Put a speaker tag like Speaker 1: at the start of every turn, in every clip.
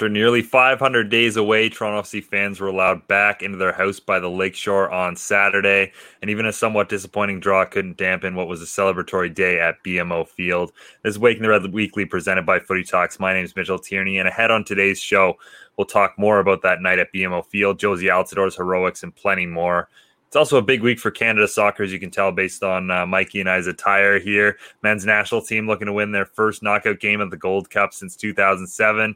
Speaker 1: After nearly 500 days away, Toronto FC fans were allowed back into their house by the Lakeshore on Saturday, and even a somewhat disappointing draw couldn't dampen what was a celebratory day at BMO Field. This is Waking the Red Weekly presented by Footy Talks. My name is Mitchell Tierney, and ahead on today's show, we'll talk more about that night at BMO Field, Jozy Altidore's heroics, and plenty more. It's also a big week for Canada soccer, as you can tell based on uh, Mikey and I's attire here. Men's national team looking to win their first knockout game of the Gold Cup since 2007.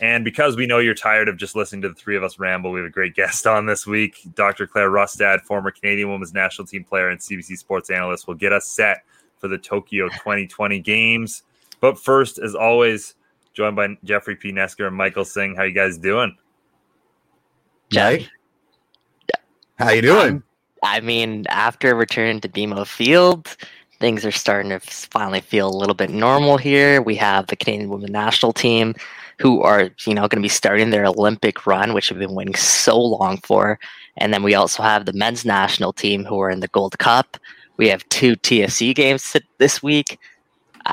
Speaker 1: And because we know you're tired of just listening to the three of us ramble, we have a great guest on this week. Dr. Clare Rustad, former Canadian women's national team player and CBC sports analyst, will get us set for the Tokyo 2020 games. But first, as always, joined by Jeffrey P. Nesker and Michael Singh. How you guys doing?
Speaker 2: Jake, how you doing?
Speaker 3: I mean, after returning to BMO Field, things are starting to finally feel a little bit normal here. We have the Canadian women's national team who are you know going to be starting their Olympic run, which we've been waiting so long for. And then we also have the men's national team who are in the Gold Cup. We have two TFC games this week.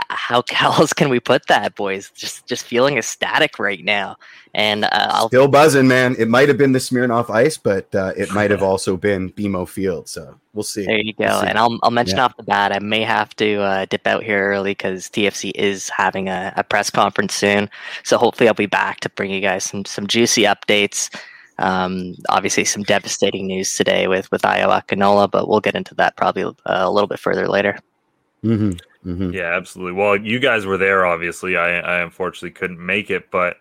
Speaker 3: How, else can we put that, boys? Just just feeling ecstatic right now, and uh, I'll
Speaker 2: still buzzing, man. It might have been the Smirnoff Ice, but uh, it might have also been BMO Field. So we'll see.
Speaker 3: There you go.
Speaker 2: We'll
Speaker 3: and I'll I'll mention yeah. off the bat, I may have to uh, dip out here early because TFC is having a, a press conference soon. So hopefully I'll be back to bring you guys some some juicy updates. Um, obviously, some devastating news today with with Ayo Akinola, but we'll get into that probably uh, a little bit further later.
Speaker 2: Mm-hmm. Mm-hmm.
Speaker 1: Yeah, absolutely. Well, you guys were there, obviously. I, I unfortunately couldn't make it, but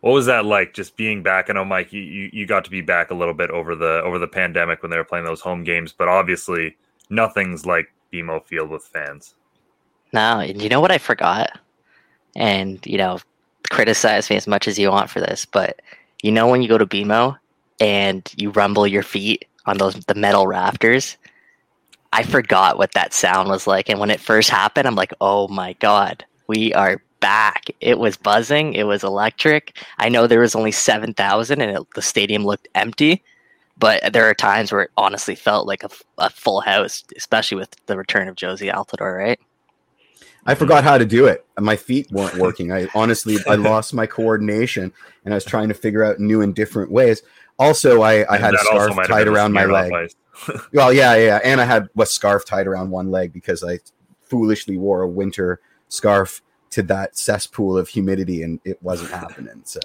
Speaker 1: what was that like? Just being back? I know, Mike, you, you got to be back a little bit over the over the pandemic when they were playing those home games, but obviously nothing's like BMO Field with fans.
Speaker 3: No, and you know what I forgot, and you know, criticize me as much as you want for this, but you know when you go to BMO and you rumble your feet on those the metal rafters I forgot what that sound was like. And when it first happened, I'm like, oh my God, we are back. It was buzzing, it was electric. I know there was only 7,000 and it, the stadium looked empty, but there are times where it honestly felt like a, a full house, especially with the return of Jozy Altidore, right?
Speaker 2: I forgot how to do it. My feet weren't working. I honestly, I lost my coordination and I was trying to figure out new and different ways. Also, I, I had a scarf tied around my leg. well, yeah, yeah, and I had a scarf tied around one leg because I foolishly wore a winter scarf to that cesspool of humidity, and it wasn't happening. So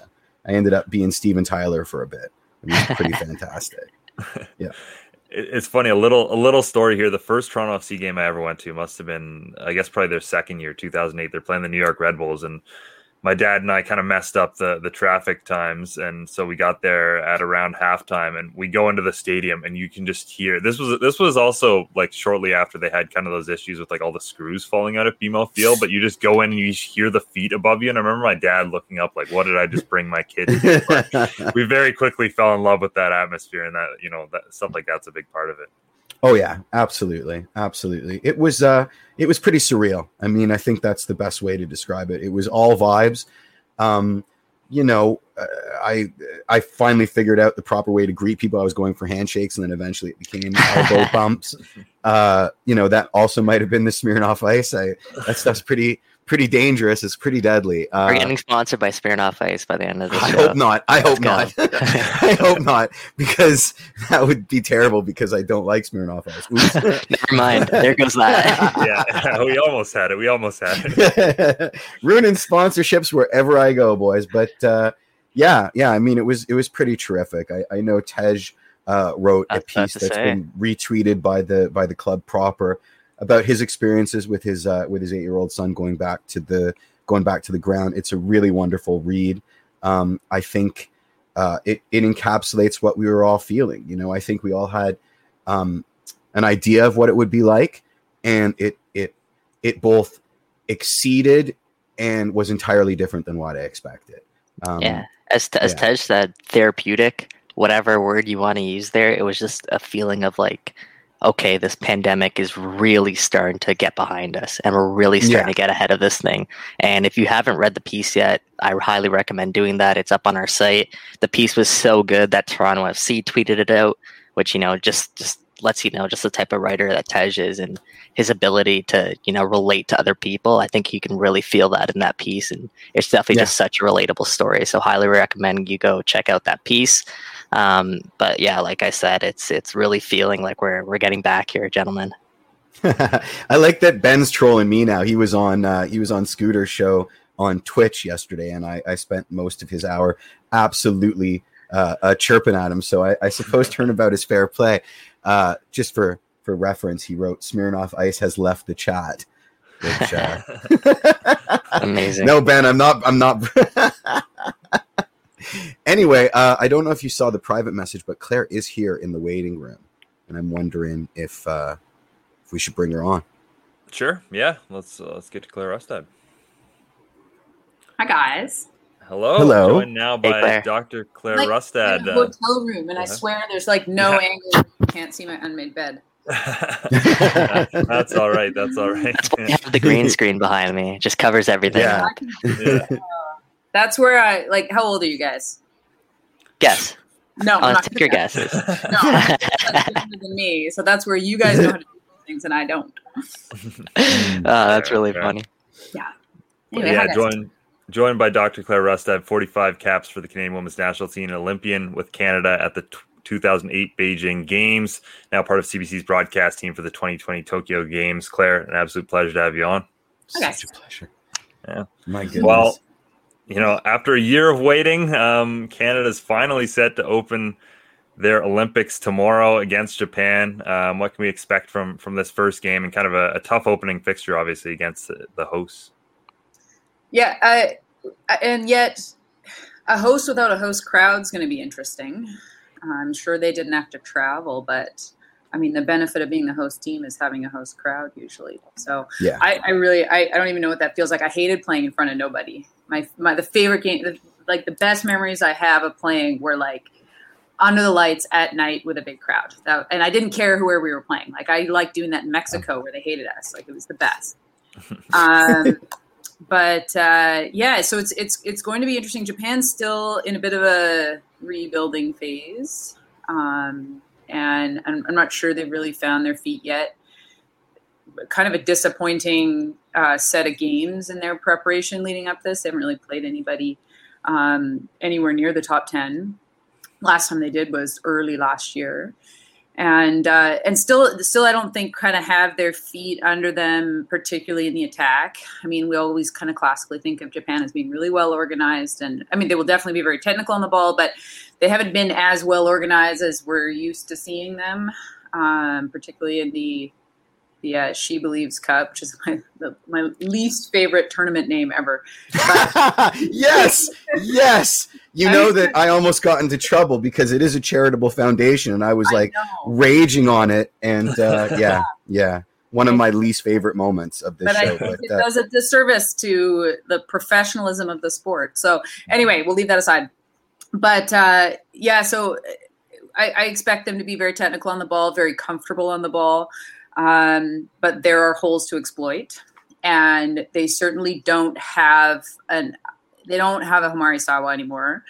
Speaker 2: I ended up being Steven Tyler for a bit. It was pretty fantastic. Yeah.
Speaker 1: It's funny a little a little story here. The first Toronto FC game I ever went to must have been I guess probably their second year, 2008. They're playing the New York Red Bulls, and my dad and I kind of messed up the the traffic times, and so we got there at around halftime, and we go into the stadium, and you can just hear this was this was also like shortly after they had kind of those issues with like all the screws falling out of BMO Field, but you just go in and you hear the feet above you, and I remember my dad looking up like, "What did I just bring my kid?" we very quickly fell in love with that atmosphere, and that you know that stuff like that's a big part of it.
Speaker 2: Oh yeah, absolutely, absolutely. It was uh, it was pretty surreal. I mean, I think that's the best way to describe it. It was all vibes. Um, you know, uh, I I finally figured out the proper way to greet people. I was going for handshakes, and then eventually it became elbow bumps. Uh, you know, that also might have been the Smirnoff Ice. I that stuff's pretty pretty dangerous. It's pretty deadly.
Speaker 3: Uh, We're getting sponsored by Smirnoff Ice by the end of the
Speaker 2: I
Speaker 3: show.
Speaker 2: hope not. I hope not. I hope not because that would be terrible because I don't like Smirnoff Ice.
Speaker 3: Never mind. There goes that.
Speaker 1: yeah, we almost had it. We almost had it.
Speaker 2: Ruining sponsorships wherever I go, boys. But uh, yeah, yeah. I mean, it was it was pretty terrific. I, I know Tej uh, wrote a piece that's say. been retweeted by the by the club proper about his experiences with his uh, with his eight year old son going back to the going back to the ground. It's a really wonderful read. Um, I think uh, it it encapsulates what we were all feeling. You know, I think we all had um, an idea of what it would be like, and it it it both exceeded and was entirely different than what I expected.
Speaker 3: Um, yeah, as as yeah. Tej said, therapeutic. Whatever word you want to use there, it was just a feeling of like okay, this pandemic is really starting to get behind us and we're really starting yeah. to get ahead of this thing. And if you haven't read the piece yet, I highly recommend doing that. It's up on our site. The piece was so good that Toronto FC tweeted it out, which, you know, just, just lets you know just the type of writer that Tej is and his ability to, you know, relate to other people. I think you can really feel that in that piece. And it's definitely yeah. just such a relatable story. So highly recommend you go check out that piece. Um, but yeah, like I said, it's it's really feeling like we're we're getting back here, gentlemen.
Speaker 2: I like that Ben's trolling me now. He was on uh, he was on Scooter's show on Twitch yesterday, and I, I spent most of his hour absolutely uh, uh, chirping at him. So I, I suppose turnabout is fair play. Uh, just for for reference, he wrote Smirnoff Ice has left the chat. Which, uh,
Speaker 3: Amazing.
Speaker 2: No, Ben, I'm not. I'm not. Anyway, uh, I don't know if you saw the private message, but Clare is here in the waiting room, and I'm wondering if uh, if we should bring her on.
Speaker 1: Sure. Yeah. Let's uh, let's get to Clare Rustad.
Speaker 4: Hi guys.
Speaker 1: Hello.
Speaker 2: Hello.
Speaker 1: Joined now by hey, Dr. Clare like, Rustad.
Speaker 4: In a hotel room, and I swear there's like no yeah. angle. You can't see my unmade bed.
Speaker 1: that's all right. That's all right.
Speaker 3: That's have the green screen behind me. It just covers everything.
Speaker 2: Yeah.
Speaker 4: yeah. That's where I like. How old are you guys?
Speaker 3: Guess.
Speaker 4: No,
Speaker 3: i take your guess. guesses.
Speaker 4: no, than me. So that's where you guys know how to do things, and I don't.
Speaker 3: oh, that's really
Speaker 4: yeah.
Speaker 3: funny.
Speaker 4: Yeah.
Speaker 1: Anyway, yeah. Joined joined by Dr. Clare Rustad, 45 caps for the Canadian women's national team, an Olympian with Canada at the t- 2008 Beijing Games. Now part of CBC's broadcast team for the 2020 Tokyo Games. Clare, an absolute pleasure to have you on.
Speaker 4: Okay.
Speaker 2: Such a pleasure.
Speaker 1: Yeah.
Speaker 2: My goodness.
Speaker 1: Well, you know, after a year of waiting, um, Canada's finally set to open their Olympics tomorrow against Japan. Um, what can we expect from from this first game and kind of a, a tough opening fixture, obviously against the, the hosts?
Speaker 4: Yeah, uh, and yet a host without a host crowd is going to be interesting. I'm sure they didn't have to travel, but I mean, the benefit of being the host team is having a host crowd usually. So
Speaker 2: yeah,
Speaker 4: I, I really, I, I don't even know what that feels like. I hated playing in front of nobody. My, my, the favorite game, the, like the best memories I have of playing were like under the lights at night with a big crowd. That, and I didn't care where we were playing. Like I liked doing that in Mexico where they hated us. Like it was the best. Um, but uh, yeah, so it's it's it's going to be interesting. Japan's still in a bit of a rebuilding phase. Um, and I'm, I'm, not sure they've really found their feet yet. Kind of a disappointing uh, set of games in their preparation leading up this. They haven't really played anybody um, anywhere near the top ten. Last time they did was early last year and uh, and still still I don't think kind of have their feet under them, particularly in the attack. I mean, we always kind of classically think of Japan as being really well organized, and I mean they will definitely be very technical on the ball, but they haven't been as well organized as we're used to seeing them, um, particularly in the the uh, She Believes Cup, which is my the, my least favorite tournament name ever.
Speaker 2: yes, yes. You know that I almost got into trouble because it is a charitable foundation, and I was like I raging on it, and uh, yeah, yeah. One of my least favorite moments of this
Speaker 4: but
Speaker 2: show.
Speaker 4: I think but, it uh, does a disservice to the professionalism of the sport. So anyway, we'll leave that aside. But uh, yeah, so I, I, expect them to be very technical on the ball, very comfortable on the ball. Um, but there are holes to exploit, and they certainly don't have an they don't have a Homare Sawa anymore.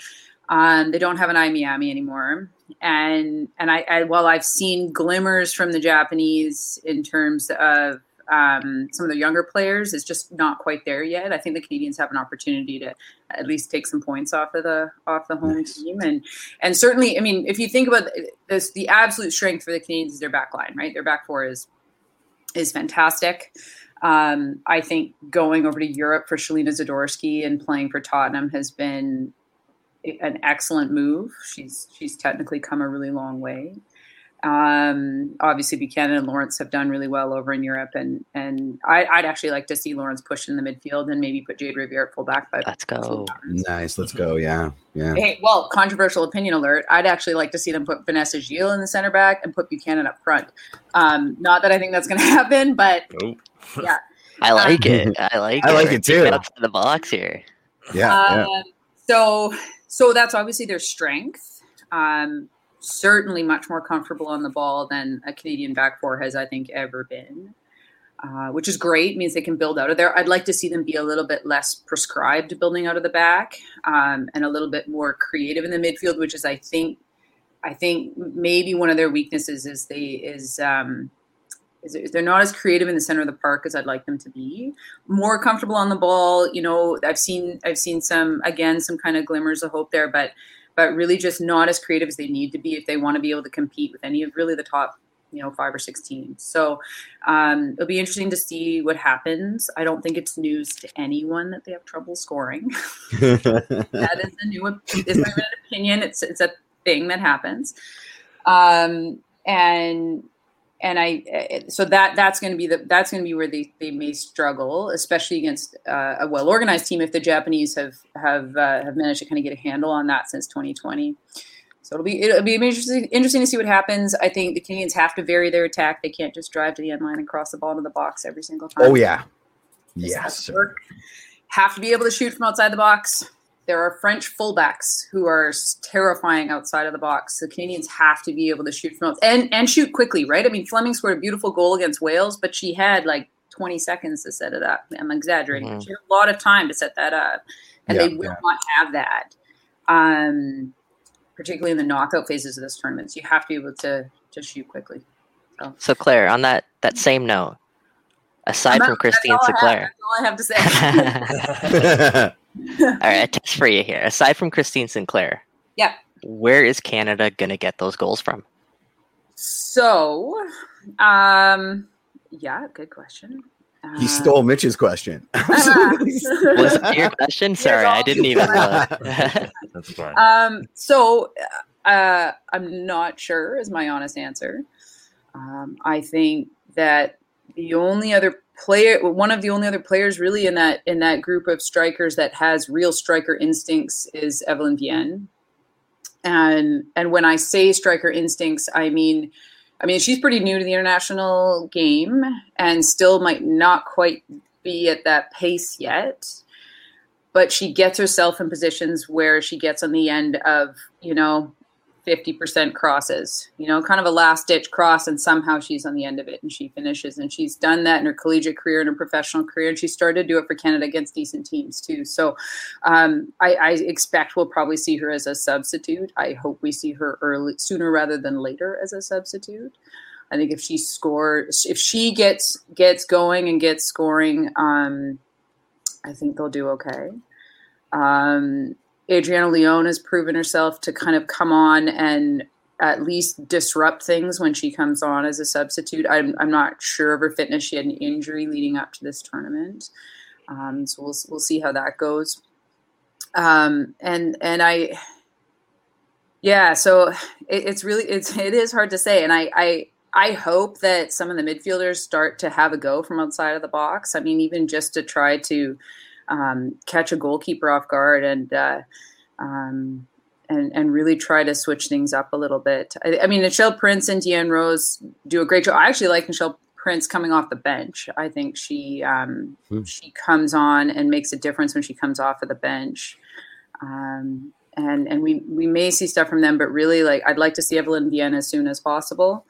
Speaker 4: Um, they don't have an Aya Miyama anymore. And and I, I while I've seen glimmers from the Japanese in terms of um, some of the younger players is just not quite there yet. I think the Canadians have an opportunity to at least take some points off of the off the home nice. team, and and certainly, I mean, if you think about this, the absolute strength for the Canadians is their back line, right? Their back four is is fantastic. Um, I think going over to Europe for Shelina Zadorsky and playing for Tottenham has been an excellent move. She's she's technically come a really long way. Um, obviously, Buchanan and Lawrence have done really well over in Europe, and and I, would actually like to see Lawrence push in the midfield and maybe put Jayde Riviere at fullback. But
Speaker 3: let's go.
Speaker 2: Nice, let's go. Yeah, yeah.
Speaker 4: Hey, well, controversial opinion alert. I'd actually like to see them put Vanessa Gilles in the center back and put Buchanan up front. Um, not that I think that's going to happen, but oh. yeah.
Speaker 3: I like it. I like it.
Speaker 2: I like it too.
Speaker 3: Up to the box here.
Speaker 2: Yeah,
Speaker 4: um, yeah. So, so that's obviously their strength. Um, certainly much more comfortable on the ball than a Canadian back four has, I think, ever been. Uh, which is great. Means they can build out of there. I'd like to see them be a little bit less prescribed building out of the back um, and a little bit more creative in the midfield, which is, I think, I think maybe one of their weaknesses is they is um, is they're not as creative in the center of the park as I'd like them to be. More comfortable on the ball. You know, I've seen I've seen some again some kind of glimmers of hope there, but but really just not as creative as they need to be if they want to be able to compete with any of really the top you know five or six teams. So um, it'll be interesting to see what happens. I don't think it's news to anyone that they have trouble scoring. that is a new is my opinion. It's it's a thing that happens. Um, and and I so that that's going to be the that's going to be where they, they may struggle, especially against uh, a well organized team if the Japanese have have uh, have managed to kind of get a handle on that since 2020. So it'll be it'll be interesting interesting to see what happens. I think the Canadians have to vary their attack. They can't just drive to the end line and cross the ball into the box every single time.
Speaker 2: Oh yeah, yes.
Speaker 4: Have to be able to shoot from outside the box. There are French fullbacks who are terrifying outside of the box. The Canadians have to be able to shoot from and and shoot quickly, right? I mean, Fleming scored a beautiful goal against Wales, but she had like 20 seconds to set it up. I'm exaggerating. Mm-hmm. She had a lot of time to set that up, and yeah, they will yeah. not have that. Um, particularly in the knockout phases of this tournament. So you have to be able to to shoot quickly.
Speaker 3: So, so Clare, on that that same note, aside not, from Christine Sinclair,
Speaker 4: all I have to say.
Speaker 3: all right, a test for you here. Aside from Christine Sinclair,
Speaker 4: yeah,
Speaker 3: where is Canada gonna get those goals from?
Speaker 4: So, um, yeah, good question.
Speaker 2: He stole Mitch's question.
Speaker 3: was it your question? Sorry, I didn't even.
Speaker 1: That's fine.
Speaker 4: Um, so uh, I'm not sure. Is my honest answer. Um, I think that the only other player, one of the only other players, really in that in that group of strikers that has real striker instincts is Evelyn Viens. And and when I say striker instincts, I mean I mean, she's pretty new to the international game and still might not quite be at that pace yet. But she gets herself in positions where she gets on the end of, you know, 50% crosses, you know, kind of a last ditch cross, and somehow she's on the end of it and she finishes. And she's done that in her collegiate career and her professional career. And she started to do it for Canada against decent teams too. So um, I, I, expect we'll probably see her as a substitute. I hope we see her early, sooner rather than later as a substitute. I think if she scores, if she gets gets going and gets scoring, um, I think they'll do okay. Um, Adriana Leon has proven herself to kind of come on and at least disrupt things when she comes on as a substitute. I'm, I'm not sure of her fitness. She had an injury leading up to this tournament. Um, so we'll, we'll see how that goes. Um, and, and I, yeah, so it, it's really, it's, it is hard to say. And I, I, I hope that some of the midfielders start to have a go from outside of the box. I mean, even just to try to, um, catch a goalkeeper off guard and uh, um, and and really try to switch things up a little bit. I, I mean, Nichelle Prince and Deanne Rose do a great job. I actually like Nichelle Prince coming off the bench. I think she um, hmm. she comes on and makes a difference when she comes off of the bench. Um, and and we we may see stuff from them, but really, like I'd like to see Evelyn Viens as soon as possible,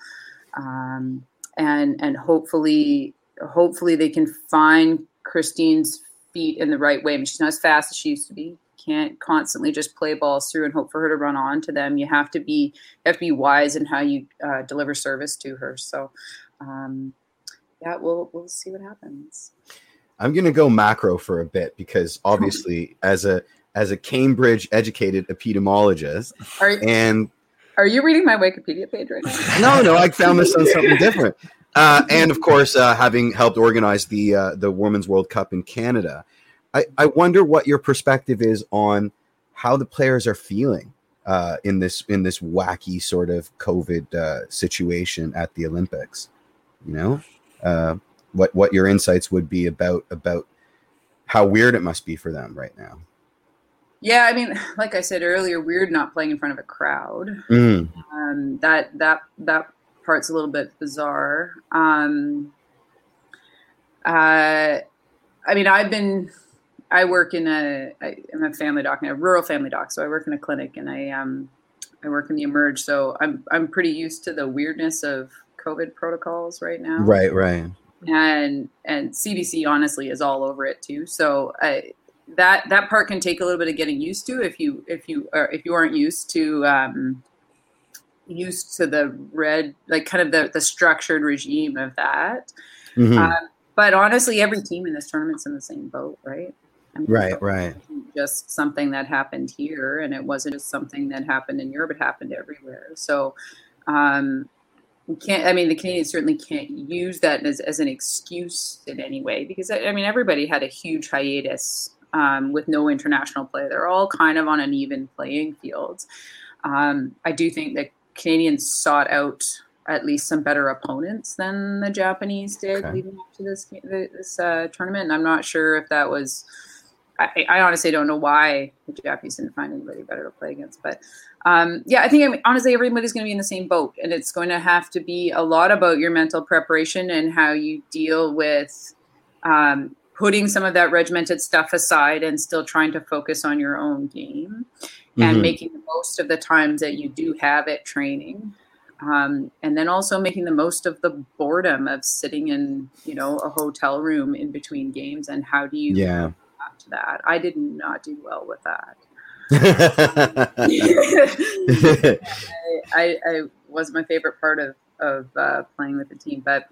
Speaker 4: um, and and hopefully hopefully they can find Christine's feet in the right way. I mean, she's not as fast as she used to be. Can't constantly just play balls through and hope for her to run on to them. You have to be you have to be wise in how you uh, deliver service to her. So, um, yeah, we'll we'll see what happens.
Speaker 2: I'm going to go macro for a bit because obviously, as a as a Cambridge educated epidemiologist,
Speaker 4: are,
Speaker 2: and
Speaker 4: are you reading my Wikipedia page right now?
Speaker 2: no, no, I found this on something different. Uh, and of course, uh, having helped organize the uh, the Women's World Cup in Canada, I, I wonder what your perspective is on how the players are feeling uh, in this in this wacky sort of COVID uh, situation at the Olympics. You know, uh, what what your insights would be about about how weird it must be for them right now.
Speaker 4: Yeah, I mean, like I said earlier, weird not playing in front of a crowd.
Speaker 2: Mm.
Speaker 4: Um, that that that part's a little bit bizarre. Um, Uh, I mean, I've been. I work in a. I, I'm a family doc, a rural family doc, so I work in a clinic, and I um, I work in the emerge, so I'm I'm pretty used to the weirdness of COVID protocols right now.
Speaker 2: Right, right.
Speaker 4: And and CBC honestly is all over it too. So I that that part can take a little bit of getting used to if you if you or if you aren't used to um, used to the red like kind of the the structured regime of that. Mm-hmm. Um, but honestly, every team in this tournament's in the same boat, right?
Speaker 2: I mean, right, right.
Speaker 4: Just something that happened here, and it wasn't just something that happened in Europe; it happened everywhere. So, um, can't. I mean, the Canadians certainly can't use that as, as an excuse in any way because I mean, everybody had a huge hiatus um, with no international play. They're all kind of on an even playing field. Um, I do think that Canadians sought out at least some better opponents than the Japanese did okay. leading up to this this uh, tournament. And I'm not sure if that was. I, I, honestly don't know why the Japanese didn't find anybody better to play against, but um, yeah, I think I mean, honestly everybody's going to be in the same boat, and it's going to have to be a lot about your mental preparation and how you deal with um, putting some of that regimented stuff aside and still trying to focus on your own game mm-hmm. and making the most of the times that you do have at training. Um, and then also making the most of the boredom of sitting in you know a hotel room in between games and how do you
Speaker 2: yeah.
Speaker 4: to that? I did not do well with that. I, I, I was my favorite part of of uh, playing with the team but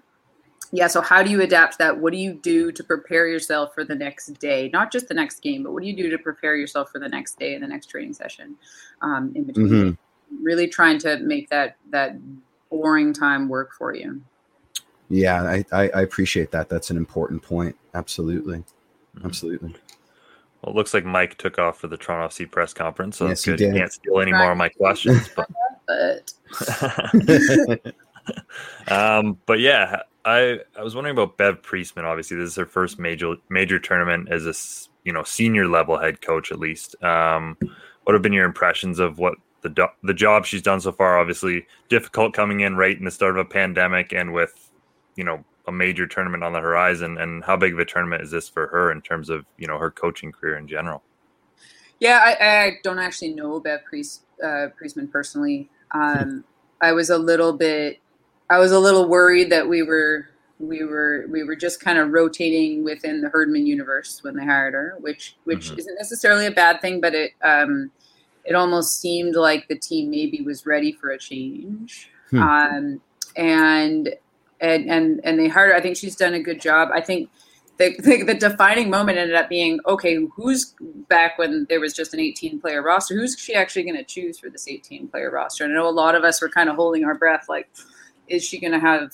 Speaker 4: yeah so how do you adapt that? What do you do to prepare yourself for the next day? Not just the next game but what do you do to prepare yourself for the next day and the next training session um, in between? Mm-hmm. really trying to make that that boring time work for you.
Speaker 2: Yeah I, I, I appreciate that. That's an important point. Absolutely. Mm-hmm. absolutely.
Speaker 1: Well, it looks like Mike took off for the Toronto FC press conference, so yes, that's good. He, can't steal any more of my questions, but um, but yeah, I I was wondering about Bev Priestman. Obviously, this is her first major major tournament as a you know senior level head coach at least. Um, what have been your impressions of what the do- the job she's done so far? Obviously, difficult coming in right in the start of a pandemic and with you know a major tournament on the horizon. And how big of a tournament is this for her in terms of you know her coaching career in general?
Speaker 4: Yeah, I, I don't actually know Bev Priest, uh, Priestman personally. Um, I was a little bit I was a little worried that we were we were we were just kind of rotating within the Herdman universe when they hired her, which which mm-hmm. isn't necessarily a bad thing, but it um, it almost seemed like the team maybe was ready for a change. Hmm. Um, and and and and they hired her. I think she's done a good job. I think the, the, the, defining moment ended up being okay who's back when there was just an 18 player roster who's she actually going to choose for this 18 player roster and i know a lot of us were kind of holding our breath like is she going to have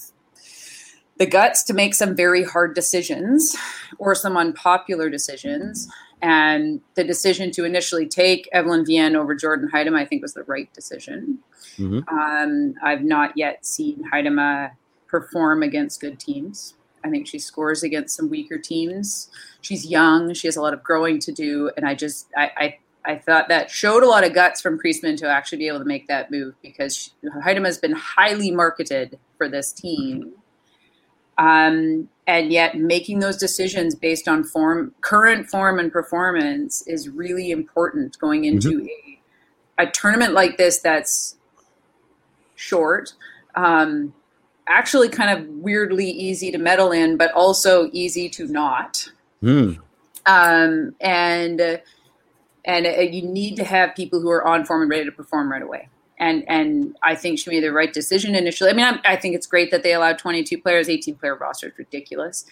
Speaker 4: the guts to make some very hard decisions or some unpopular decisions? And the decision to initially take Evelyn Viens over Jordyn Huitema, I think, was the right decision. Mm-hmm. Um, I've not yet seen Huitema perform against good teams. I think she scores against some weaker teams. She's young. She has a lot of growing to do, and I just I, I I thought that showed a lot of guts from Priestman to actually be able to make that move because Huitema has been highly marketed for this team. Um, and yet making those decisions based on form, current form and performance is really important going into mm-hmm. a, a tournament like this that's short, um, actually kind of weirdly easy to medal in, but also easy to not. Mm. Um, and uh, and uh, you need to have people who are on form and ready to perform right away. And and I think she made the right decision initially. I mean, I'm, i think it's great that they allowed 22 players, 18 player roster is ridiculous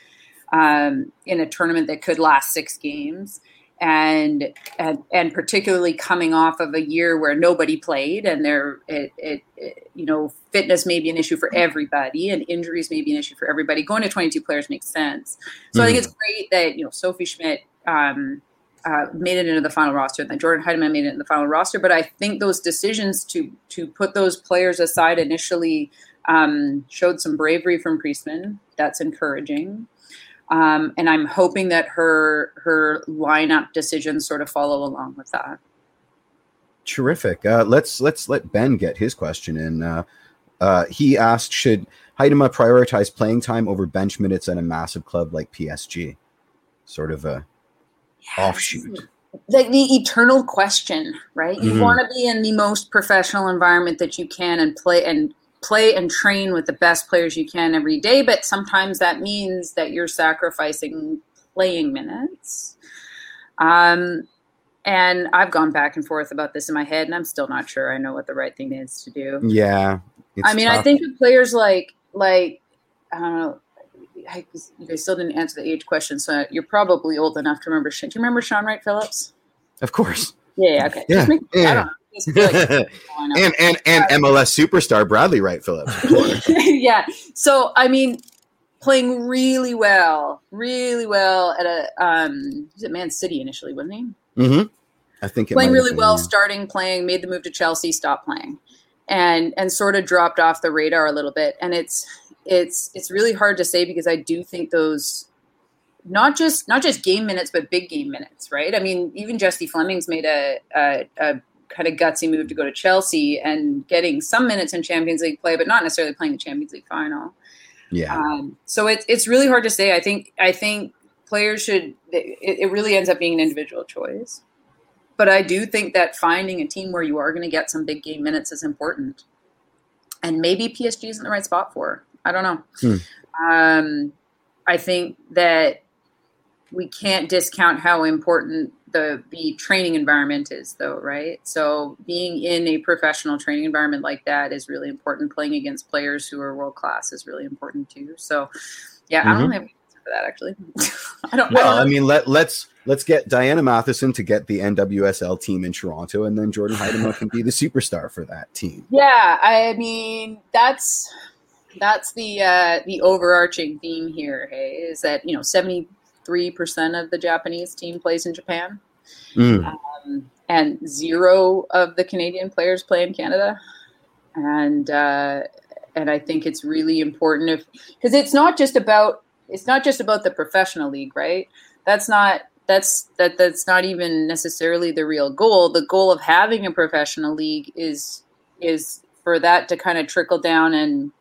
Speaker 4: um, in a tournament that could last six games. And, and and particularly coming off of a year where nobody played and there it, it, it, you know fitness may be an issue for everybody and injuries may be an issue for everybody going to 22 players makes sense so mm-hmm. i think mm-hmm. it's great that you know sophie schmidt um, uh, made it into the final roster. And then Jordyn Huitema made it in the final roster. But I think those decisions to to put those players aside initially um, showed some bravery from Priestman. That's encouraging. Um, and I'm hoping that her her lineup decisions sort of follow along with that.
Speaker 2: Terrific. Uh, let's let's let Ben get his question in. Uh, Uh, he asked, should Huitema prioritize playing time over bench minutes at a massive club like PSG? Sort of a offshoot.
Speaker 4: Like the eternal question, right? You mm-hmm. want to be in the most professional environment that you can and play and play and train with the best players you can every day, but sometimes that means that you're sacrificing playing minutes. Um, and I've gone back and forth about this in my head, and I'm still not sure I know what the right thing is to do.
Speaker 2: Yeah,
Speaker 4: I mean, tough. I think of players like like I don't know. I, you guys still didn't answer the age question, so you're probably old enough to remember. Do you remember Shaun Wright Phillips?
Speaker 2: Of course.
Speaker 4: Yeah. Okay.
Speaker 2: Yeah. Make, yeah. Like, and and and MLS superstar Bradley Wright Phillips.
Speaker 4: yeah. So I mean, playing really well, really well at a um, was it Man City initially, wasn't he?
Speaker 2: Mm-hmm. I think
Speaker 4: playing really been, well, yeah. starting playing, made the move to Chelsea, stopped playing, and and sort of dropped off the radar a little bit. And it's it's it's really hard to say because I do think those not just not just game minutes, but big game minutes, right? I mean, even Jessie Fleming's made a, a, a kind of gutsy move to go to Chelsea and getting some minutes in Champions League play, but not necessarily playing the Champions League final.
Speaker 2: Yeah.
Speaker 4: Um, so it's it's really hard to say. I think I think players should it, it really ends up being an individual choice but i do think that finding a team where you are going to get some big game minutes is important and maybe psg isn't the right spot for i don't know hmm. um, i think that we can't discount how important the the training environment is though right so being in a professional training environment like that is really important playing against players who are world class is really important too so yeah mm-hmm. i don't mm-hmm. have for that actually. I don't.
Speaker 2: Well, I, I, mean, let let's let's get Diana Matheson to get the NWSL team in Toronto, and then Jordyn Huitema can be the superstar for that team.
Speaker 4: Yeah, I mean that's that's the uh, the overarching theme here. Hey, is that you know seventy three percent of the Japanese team plays in Japan, mm. um, and zero of the Canadian players play in Canada, and. Uh, and I think it's really important if because it's not just about it's not just about the professional league, right? That's not that's that that's not even necessarily the real goal. The goal of having a professional league is is for that to kind of trickle down and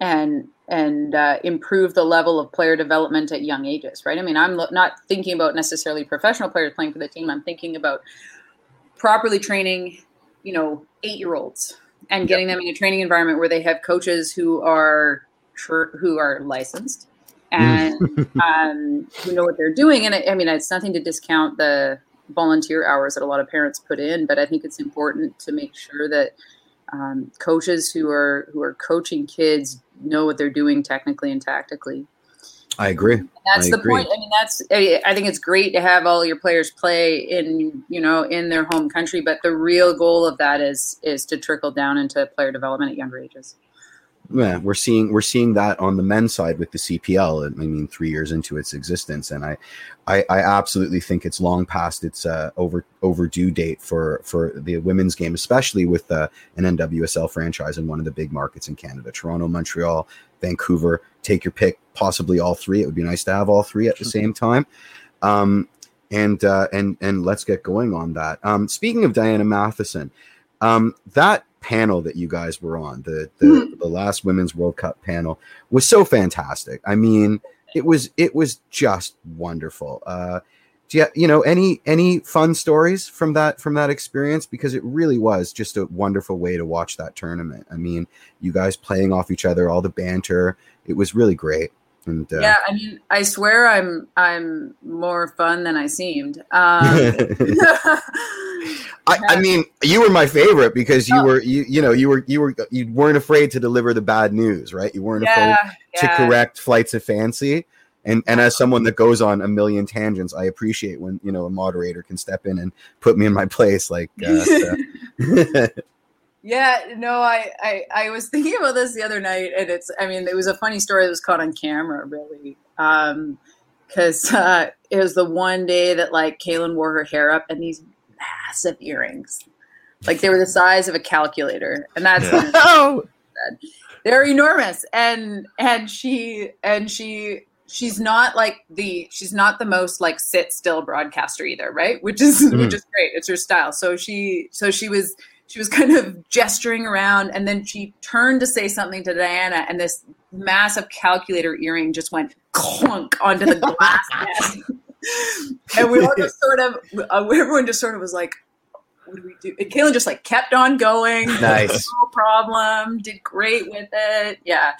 Speaker 4: and and uh, improve the level of player development at young ages, right? I mean, I'm not thinking about necessarily professional players playing for the team. I'm thinking about properly training, you know, eight year olds and getting yep. them in a training environment where they have coaches who are who are licensed and um, who know what they're doing. And I, I mean, it's nothing to discount the volunteer hours that a lot of parents put in, but I think it's important to make sure that um, coaches who are who are coaching kids know what they're doing technically and tactically.
Speaker 2: I agree.
Speaker 4: And that's
Speaker 2: I
Speaker 4: the
Speaker 2: agree.
Speaker 4: point. I mean, that's. I think it's great to have all your players play in you know in their home country, but the real goal of that is is to trickle down into player development at younger ages.
Speaker 2: Yeah, we're seeing we're seeing that on the men's side with the CPL. I mean, three years into its existence, and I, I, I absolutely think it's long past its uh, over overdue date for for the women's game, especially with uh, an NWSL franchise in one of the big markets in Canada: Toronto, Montreal, Vancouver. Take your pick, possibly all three. It would be nice to have all three at the same time. Um, and uh, and and let's get going on that. Um, speaking of Diana Matheson, um, that panel that you guys were on, the the, mm-hmm. the last Women's World Cup panel, was so fantastic. I mean, it was it was just wonderful. Uh, do you, you know any any fun stories from that from that experience? Because it really was just a wonderful way to watch that tournament. I mean, you guys playing off each other, all the banter, it was really great. And, uh,
Speaker 4: yeah, I mean, I swear I'm I'm more fun than I seemed. Um,
Speaker 2: I, I, mean, you were my favorite because you oh. were you you know you were you were you weren't afraid to deliver the bad news, right? You weren't
Speaker 4: yeah,
Speaker 2: afraid yeah. to correct flights of fancy. And and as someone that goes on a million tangents, I appreciate when you know a moderator can step in and put me in my place. Like, uh, so.
Speaker 4: Yeah, no, I, I I was thinking about this the other night, and it's I mean it was a funny story that was caught on camera, really, um, because uh, it was the one day that like Kaylyn wore her hair up and these massive earrings, like they were the size of a calculator, and that's yeah. oh, they're enormous, and and she and she she's not like the she's not the most like sit still broadcaster either, right? Which is mm. which is great. It's her style. So she so she was she was kind of gesturing around, and then she turned to say something to Diana, and this massive calculator earring just went clunk onto the glass and we all just sort of, uh, everyone just sort of was like, what do we do? And Kaylyn just like kept on going.
Speaker 2: Nice.
Speaker 4: No problem. Did great with it. Yeah.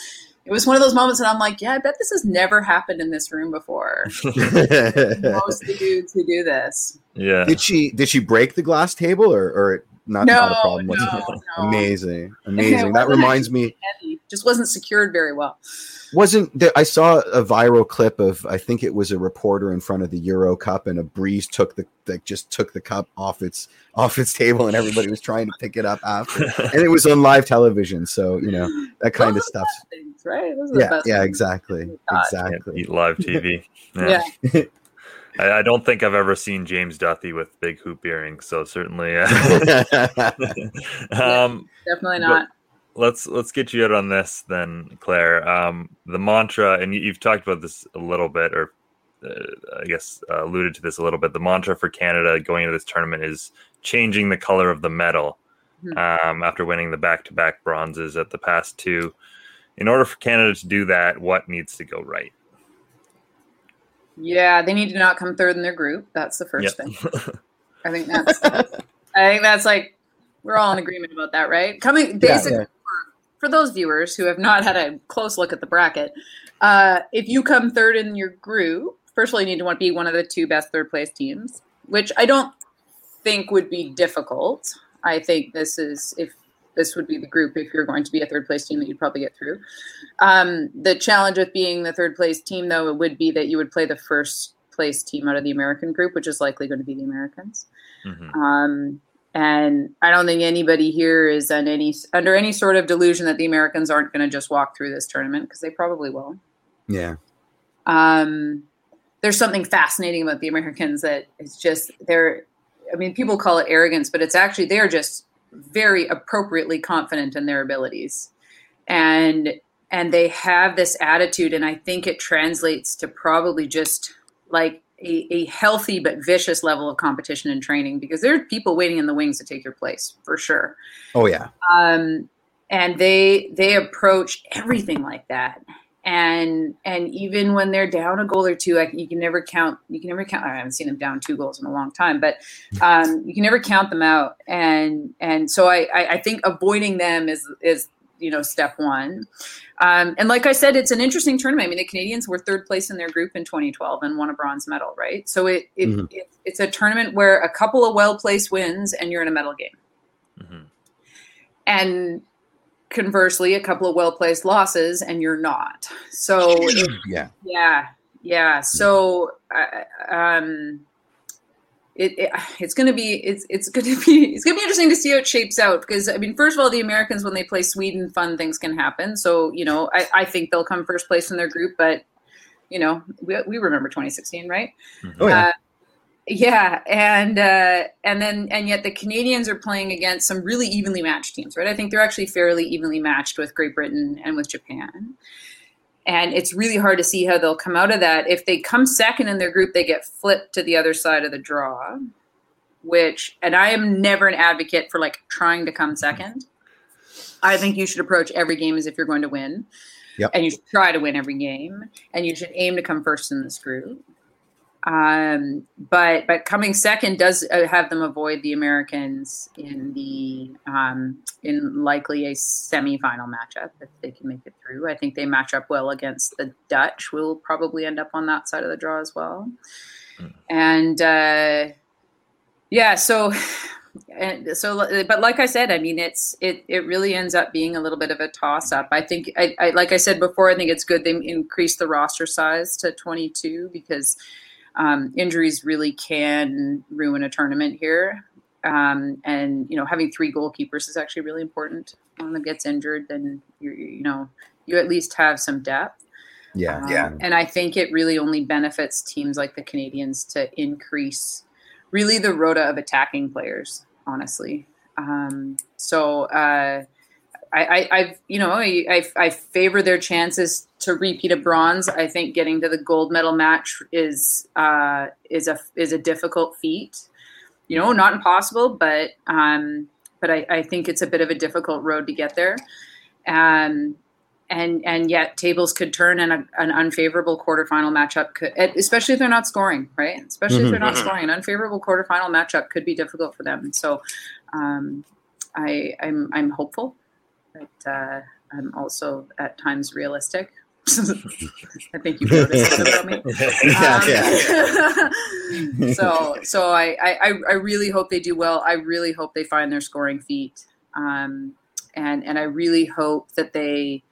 Speaker 4: It was one of those moments and I'm like, yeah, I bet this has never happened in this room before. Most of the dudes who do this.
Speaker 1: Yeah.
Speaker 2: Did she did she break the glass table or or not,
Speaker 4: no,
Speaker 2: not a problem?
Speaker 4: No, no.
Speaker 2: Amazing. Amazing. that reminds me
Speaker 4: heavy. just wasn't secured very well
Speaker 2: wasn't there, I saw a viral clip of I think it was a reporter in front of the Euro Cup and a breeze took the like just took the cup off its off its table and everybody was trying to pick it up after and it was on live television so you know that kind
Speaker 4: Those
Speaker 2: of stuff
Speaker 4: things, right
Speaker 2: yeah yeah exactly exactly
Speaker 1: eat live TV yeah. yeah. I, I, don't think I've ever seen James Duthie with big hoop earrings, so certainly, uh,
Speaker 4: um, definitely not
Speaker 1: let's let's get you out on this then, Clare. Um, the mantra, and you, have talked about this a little bit, or uh, I guess uh, alluded to this a little bit. The mantra for Canada going into this tournament is changing the color of the medal. Mm-hmm. Um, after winning the back-to-back bronzes at the past two, in order for Canada to do that, what needs to go right?
Speaker 4: Yeah, they need to not come third in their group. That's the first yep. thing. I think that's. I think that's like we're all in agreement about that, right? Coming basically yeah, yeah for those viewers who have not had a close look at the bracket, uh, if you come third in your group, first of all, you need to want to be one of the two best third place teams, which I don't think would be difficult. I think this is if this would be the group if you're going to be a third place team that you'd probably get through. Um, the challenge with being the third place team, though, it would be that you would play the first place team out of the American group, which is likely going to be the Americans. Mm-hmm. Um, and I don't think anybody here is on any under any sort of delusion that the Americans aren't going to just walk through this tournament because they probably will.
Speaker 2: Yeah.
Speaker 4: Um, there's something fascinating about the Americans that it's just they're. I mean, people call it arrogance, but it's actually they're just very appropriately confident in their abilities, and and they have this attitude, and I think it translates to probably just like a, a, healthy but vicious level of competition and training because there are people waiting in the wings to take your place for sure.
Speaker 2: Oh yeah.
Speaker 4: Um, and they they approach everything like that. And and even when they're down a goal or two, like you can never count. You can never count. I haven't seen them down two goals in a long time, but um, you can never count them out. And and so I, I I think avoiding them is is you know step one um, and like i said it's an interesting tournament i mean the canadians were third place in their group in 2012 and won a bronze medal right so it, it, mm-hmm. it it's a tournament where a couple of well placed wins and you're in a medal game mm-hmm. and conversely a couple of well placed losses and you're not. So
Speaker 2: yeah.
Speaker 4: yeah yeah. So uh, um it, it, it's going to be it's it's going to be it's going to be interesting to see how it shapes out because I mean first of all the Americans when they play Sweden fun things can happen. So you know I, I think they'll come first place in their group but you know we, we remember 2016 right?
Speaker 2: Oh, yeah. Uh,
Speaker 4: yeah and uh, and then and yet the Canadians are playing against some really evenly matched teams right I think they're actually fairly evenly matched with Great Britain and with Japan and it's really hard to see how they'll come out of that. If they come second in their group, they get flipped to the other side of the draw, which, and I am never an advocate for like trying to come second. I think you should approach every game as if you're going to win.
Speaker 2: Yep.
Speaker 4: And you should try to win every game. And you should aim to come first in this group. Um, but but coming second does uh, have them avoid the Americans in the um, in likely a semifinal matchup if they can make it through. I think they match up well against the Dutch. We'll probably end up on that side of the draw as well. Mm. And uh, yeah, so and so but like i said i mean it's it it really ends up being a little bit of a toss up i think I, I like i said before i think it's good they increased the roster size to 22 because um, injuries really can ruin a tournament here. Um, and you know, having three goalkeepers is actually really important. One of them gets injured, then you you know you at least have some depth.
Speaker 2: Yeah,
Speaker 4: um,
Speaker 2: yeah.
Speaker 4: And I think it really only benefits teams like the Canadians to increase really the rota of attacking players. Honestly, um, so uh, I, I, have you know, I, I, I, favor their chances to repeat a bronze. I think getting to the gold medal match is uh, is a is a difficult feat. You know, not impossible, but um, but I, I think it's a bit of a difficult road to get there. And and and yet tables could turn and a, an unfavorable quarterfinal matchup could especially if they're not scoring right especially mm-hmm. if they're not mm-hmm. scoring an unfavorable quarterfinal matchup could be difficult for them so um, I I'm I'm hopeful but uh, I'm also at times realistic I think you've noticed that about me. yeah, um, yeah. so, so I, I, I really hope they do well. I really hope they find their scoring feet, um, and and I really hope that they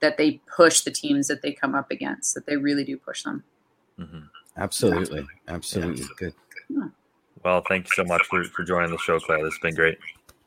Speaker 4: that they push the teams that they come up against. That they really do push them.
Speaker 2: Mm-hmm. Absolutely, yeah. absolutely, good.
Speaker 1: Well, thank you so much for, for joining the show, Clare. This has been great.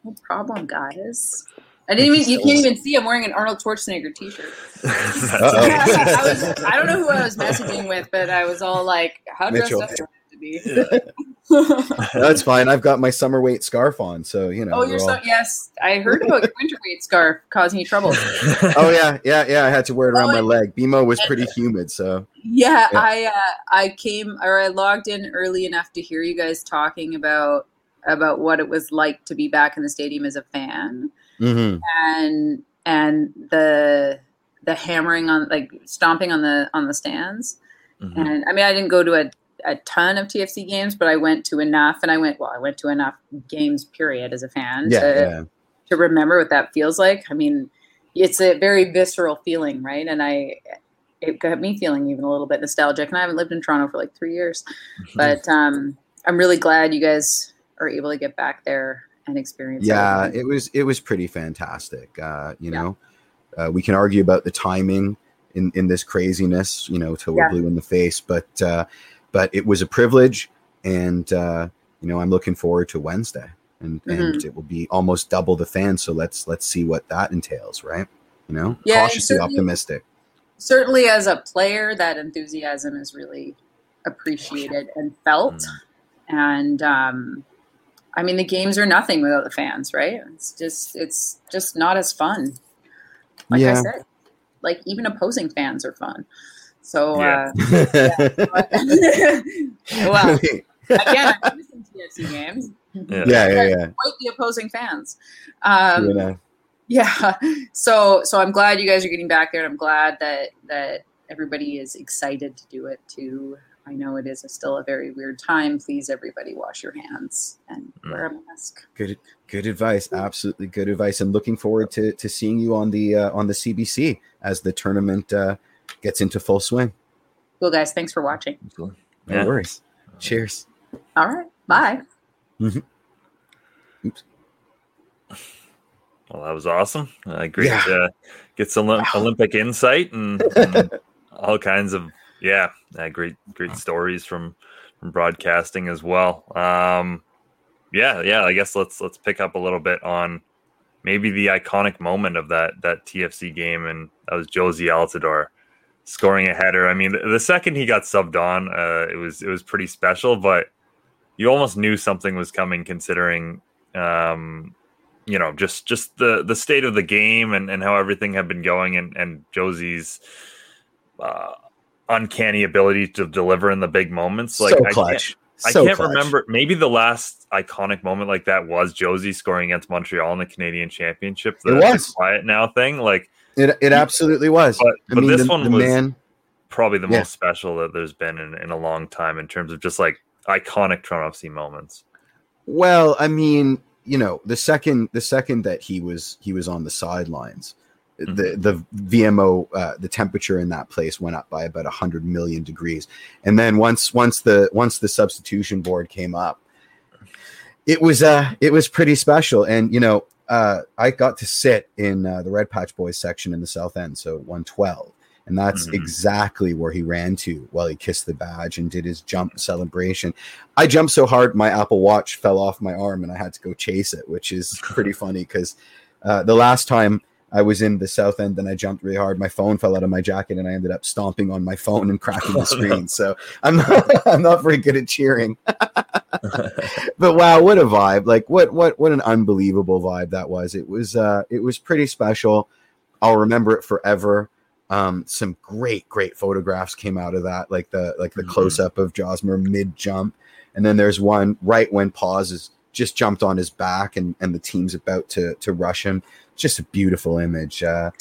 Speaker 4: No problem, guys. I didn't even. You can't even see. I'm wearing an Arnold Schwarzenegger T-shirt. I, was, I don't know who I was messaging with, but I was all like, "How dressed Mitchell. up do I have to be?"
Speaker 2: That's fine. I've got my summer weight scarf on, so you know.
Speaker 4: Oh, you're all... so yes. I heard about your winter weight scarf causing you trouble.
Speaker 2: oh yeah, yeah, yeah. I had to wear it around oh, my leg. BMO was pretty humid, so.
Speaker 4: Yeah, yeah. I uh, I came or I logged in early enough to hear you guys talking about about what it was like to be back in the stadium as a fan mm-hmm. and and the the hammering on like stomping on the on the stands. Mm-hmm. And I mean, I didn't go to a a ton of TFC games, but I went to enough, and I went well. I went to enough games, period, as a fan
Speaker 2: yeah, to yeah.
Speaker 4: to remember what that feels like. I mean, it's a very visceral feeling, right? And I it got me feeling even a little bit nostalgic. And I haven't lived in Toronto for like three years, mm-hmm. but um, I'm really glad you guys are able to get back there and experience.
Speaker 2: Yeah, it was it was pretty fantastic. Uh, you yeah. know, uh, we can argue about the timing in in this craziness, you know, till we're yeah. blue in the face, but uh, but it was a privilege, and uh, you know, I'm looking forward to Wednesday, and mm-hmm. and it will be almost double the fans. So let's let's see what that entails, right? You know, yeah, cautiously optimistic.
Speaker 4: Certainly, as a player, that enthusiasm is really appreciated and felt, mm. and um, I mean, the games are nothing without the fans, right? It's just it's just not as fun. Like yeah. I said, like even opposing fans are fun. So, yeah. Uh, yeah. well, again, I'm missing TFC games.
Speaker 2: Yeah, yeah, yeah. yeah.
Speaker 4: Quite the opposing fans. Um, yeah. yeah. So, so I'm glad you guys are getting back there, and I'm glad that that everybody is excited to do it too. I know it is a still a very weird time. Please, everybody, wash your hands and mm. wear a mask.
Speaker 2: Good, good advice. Absolutely good advice. And looking forward to to seeing you on the uh, on the CBC as the tournament uh, gets into full swing.
Speaker 4: Cool, guys. Thanks for watching.
Speaker 2: Cool. No yeah. worries. Cheers.
Speaker 4: All right. Bye.
Speaker 2: Mm-hmm.
Speaker 1: Oops. Well, that was awesome. Uh, great yeah. to get some wow. Olympic insight and, and all kinds of yeah, uh, great great stories from from broadcasting as well. Um, yeah, yeah. I guess let's let's pick up a little bit on maybe the iconic moment of that that TFC game, and that was Jozy Altidore scoring a header. I mean, the, the second he got subbed on, uh, it was it was pretty special, but you almost knew something was coming, considering um, you know just just the the state of the game and and how everything had been going, and and Jozy's. Uh, uncanny ability to deliver in the big moments. Like
Speaker 2: so clutch.
Speaker 1: I can't, I can't remember. Maybe the last iconic moment like that was Jozy scoring against Montreal in the Canadian Championship. The,
Speaker 2: it was
Speaker 1: quiet now thing. Like
Speaker 2: it, it absolutely was.
Speaker 1: But, but mean, this the, one the was man, probably the yeah. most special that there's been in, in a long time in terms of just like iconic Toronto FC moments.
Speaker 2: Well, I mean, you know, the second the second that he was he was on the sidelines, mm-hmm. the BMO uh, the temperature in that place went up by about 100 million degrees and then once once the once the substitution board came up it was uh it was pretty special and you know uh I got to sit in uh, the Red Patch Boys section in the South End so 112 and that's mm-hmm. exactly where he ran to while he kissed the badge and did his jump celebration. I jumped so hard my Apple Watch fell off my arm and I had to go chase it, which is pretty funny because uh, the last time I was in the south end and I jumped really hard. My phone fell out of my jacket and I ended up stomping on my phone and cracking the screen. So I'm not, I'm not very good at cheering. but wow, what a vibe! Like what what what an unbelievable vibe that was. It was uh it was pretty special. I'll remember it forever. Um, some great great photographs came out of that, like the like the mm-hmm. close up of Josmer mid jump, and then there's one right when pause is just jumped on his back and and the team's about to to rush him. Just a beautiful image. Uh,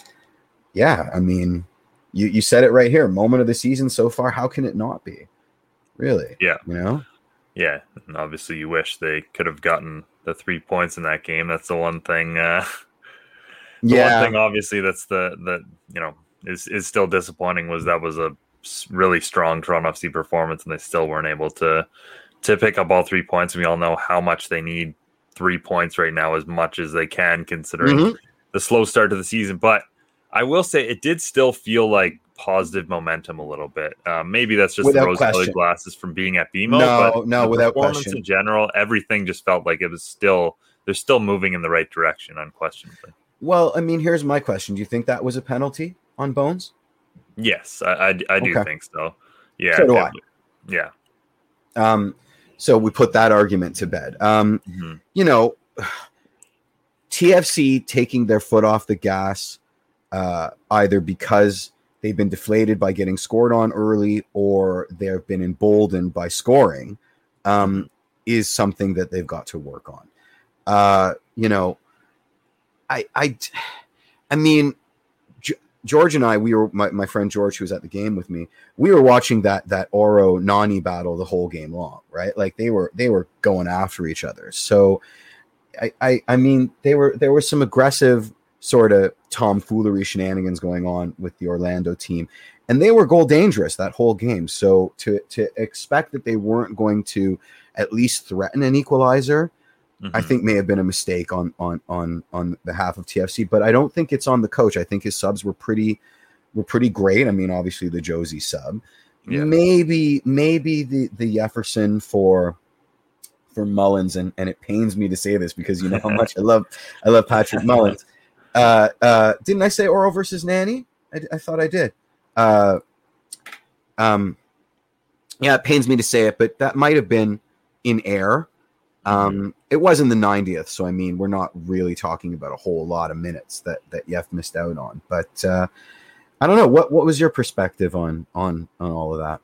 Speaker 2: yeah, I mean, you you said it right here. Moment of the season so far. How can it not be? Really?
Speaker 1: Yeah.
Speaker 2: You know.
Speaker 1: Yeah, and obviously you wish they could have gotten the three points in that game. That's the one thing. Uh, the yeah. one thing, obviously, that's the that you know is is still disappointing was that was a really strong Toronto FC performance, and they still weren't able to to pick up all three points. And we all know how much they need three points right now, as much as they can, considering mm-hmm. The slow start to the season. But I will say it did still feel like positive momentum a little bit. Uh, maybe that's just without the rose-colored glasses from being at BMO.
Speaker 2: No, but no, without question.
Speaker 1: In general, everything just felt like it was still they're still moving in the right direction, unquestionably.
Speaker 2: Well, I mean, here's my question: Do you think that was a penalty on Bones?
Speaker 1: Yes, I, I, I do okay. think so. Yeah,
Speaker 2: so do I.
Speaker 1: Yeah.
Speaker 2: Um, so we put that argument to bed. Um, mm-hmm. You know, TFC taking their foot off the gas, uh, either because they've been deflated by getting scored on early or they've been emboldened by scoring, um, is something that they've got to work on. Uh, you know, I, I, I mean, George and I, we were my, my friend George, who was at the game with me. We were watching that that Auro Nani battle the whole game long, right? Like they were they were going after each other. So, I I, I mean, they were there was some aggressive sort of tomfoolery shenanigans going on with the Orlando team, and they were goal dangerous that whole game. So to to expect that they weren't going to at least threaten an equalizer mm-hmm. I think may have been a mistake on on on on behalf of TFC, but I don't think it's on the coach. I think his subs were pretty were pretty great. I mean, obviously the Jozy sub. Yeah. Maybe maybe the the Yeferson for for Mullins, and and it pains me to say this because you know how much I love I love Patrick Mullins. Uh, uh, didn't I say Auro versus Nani? I, I thought I did. Uh, um, yeah, it pains me to say it, but that might have been in air. Um, it was in the 90th, so I mean, we're not really talking about a whole lot of minutes that that Yef missed out on. But uh, I don't know what what was your perspective on on on all of that.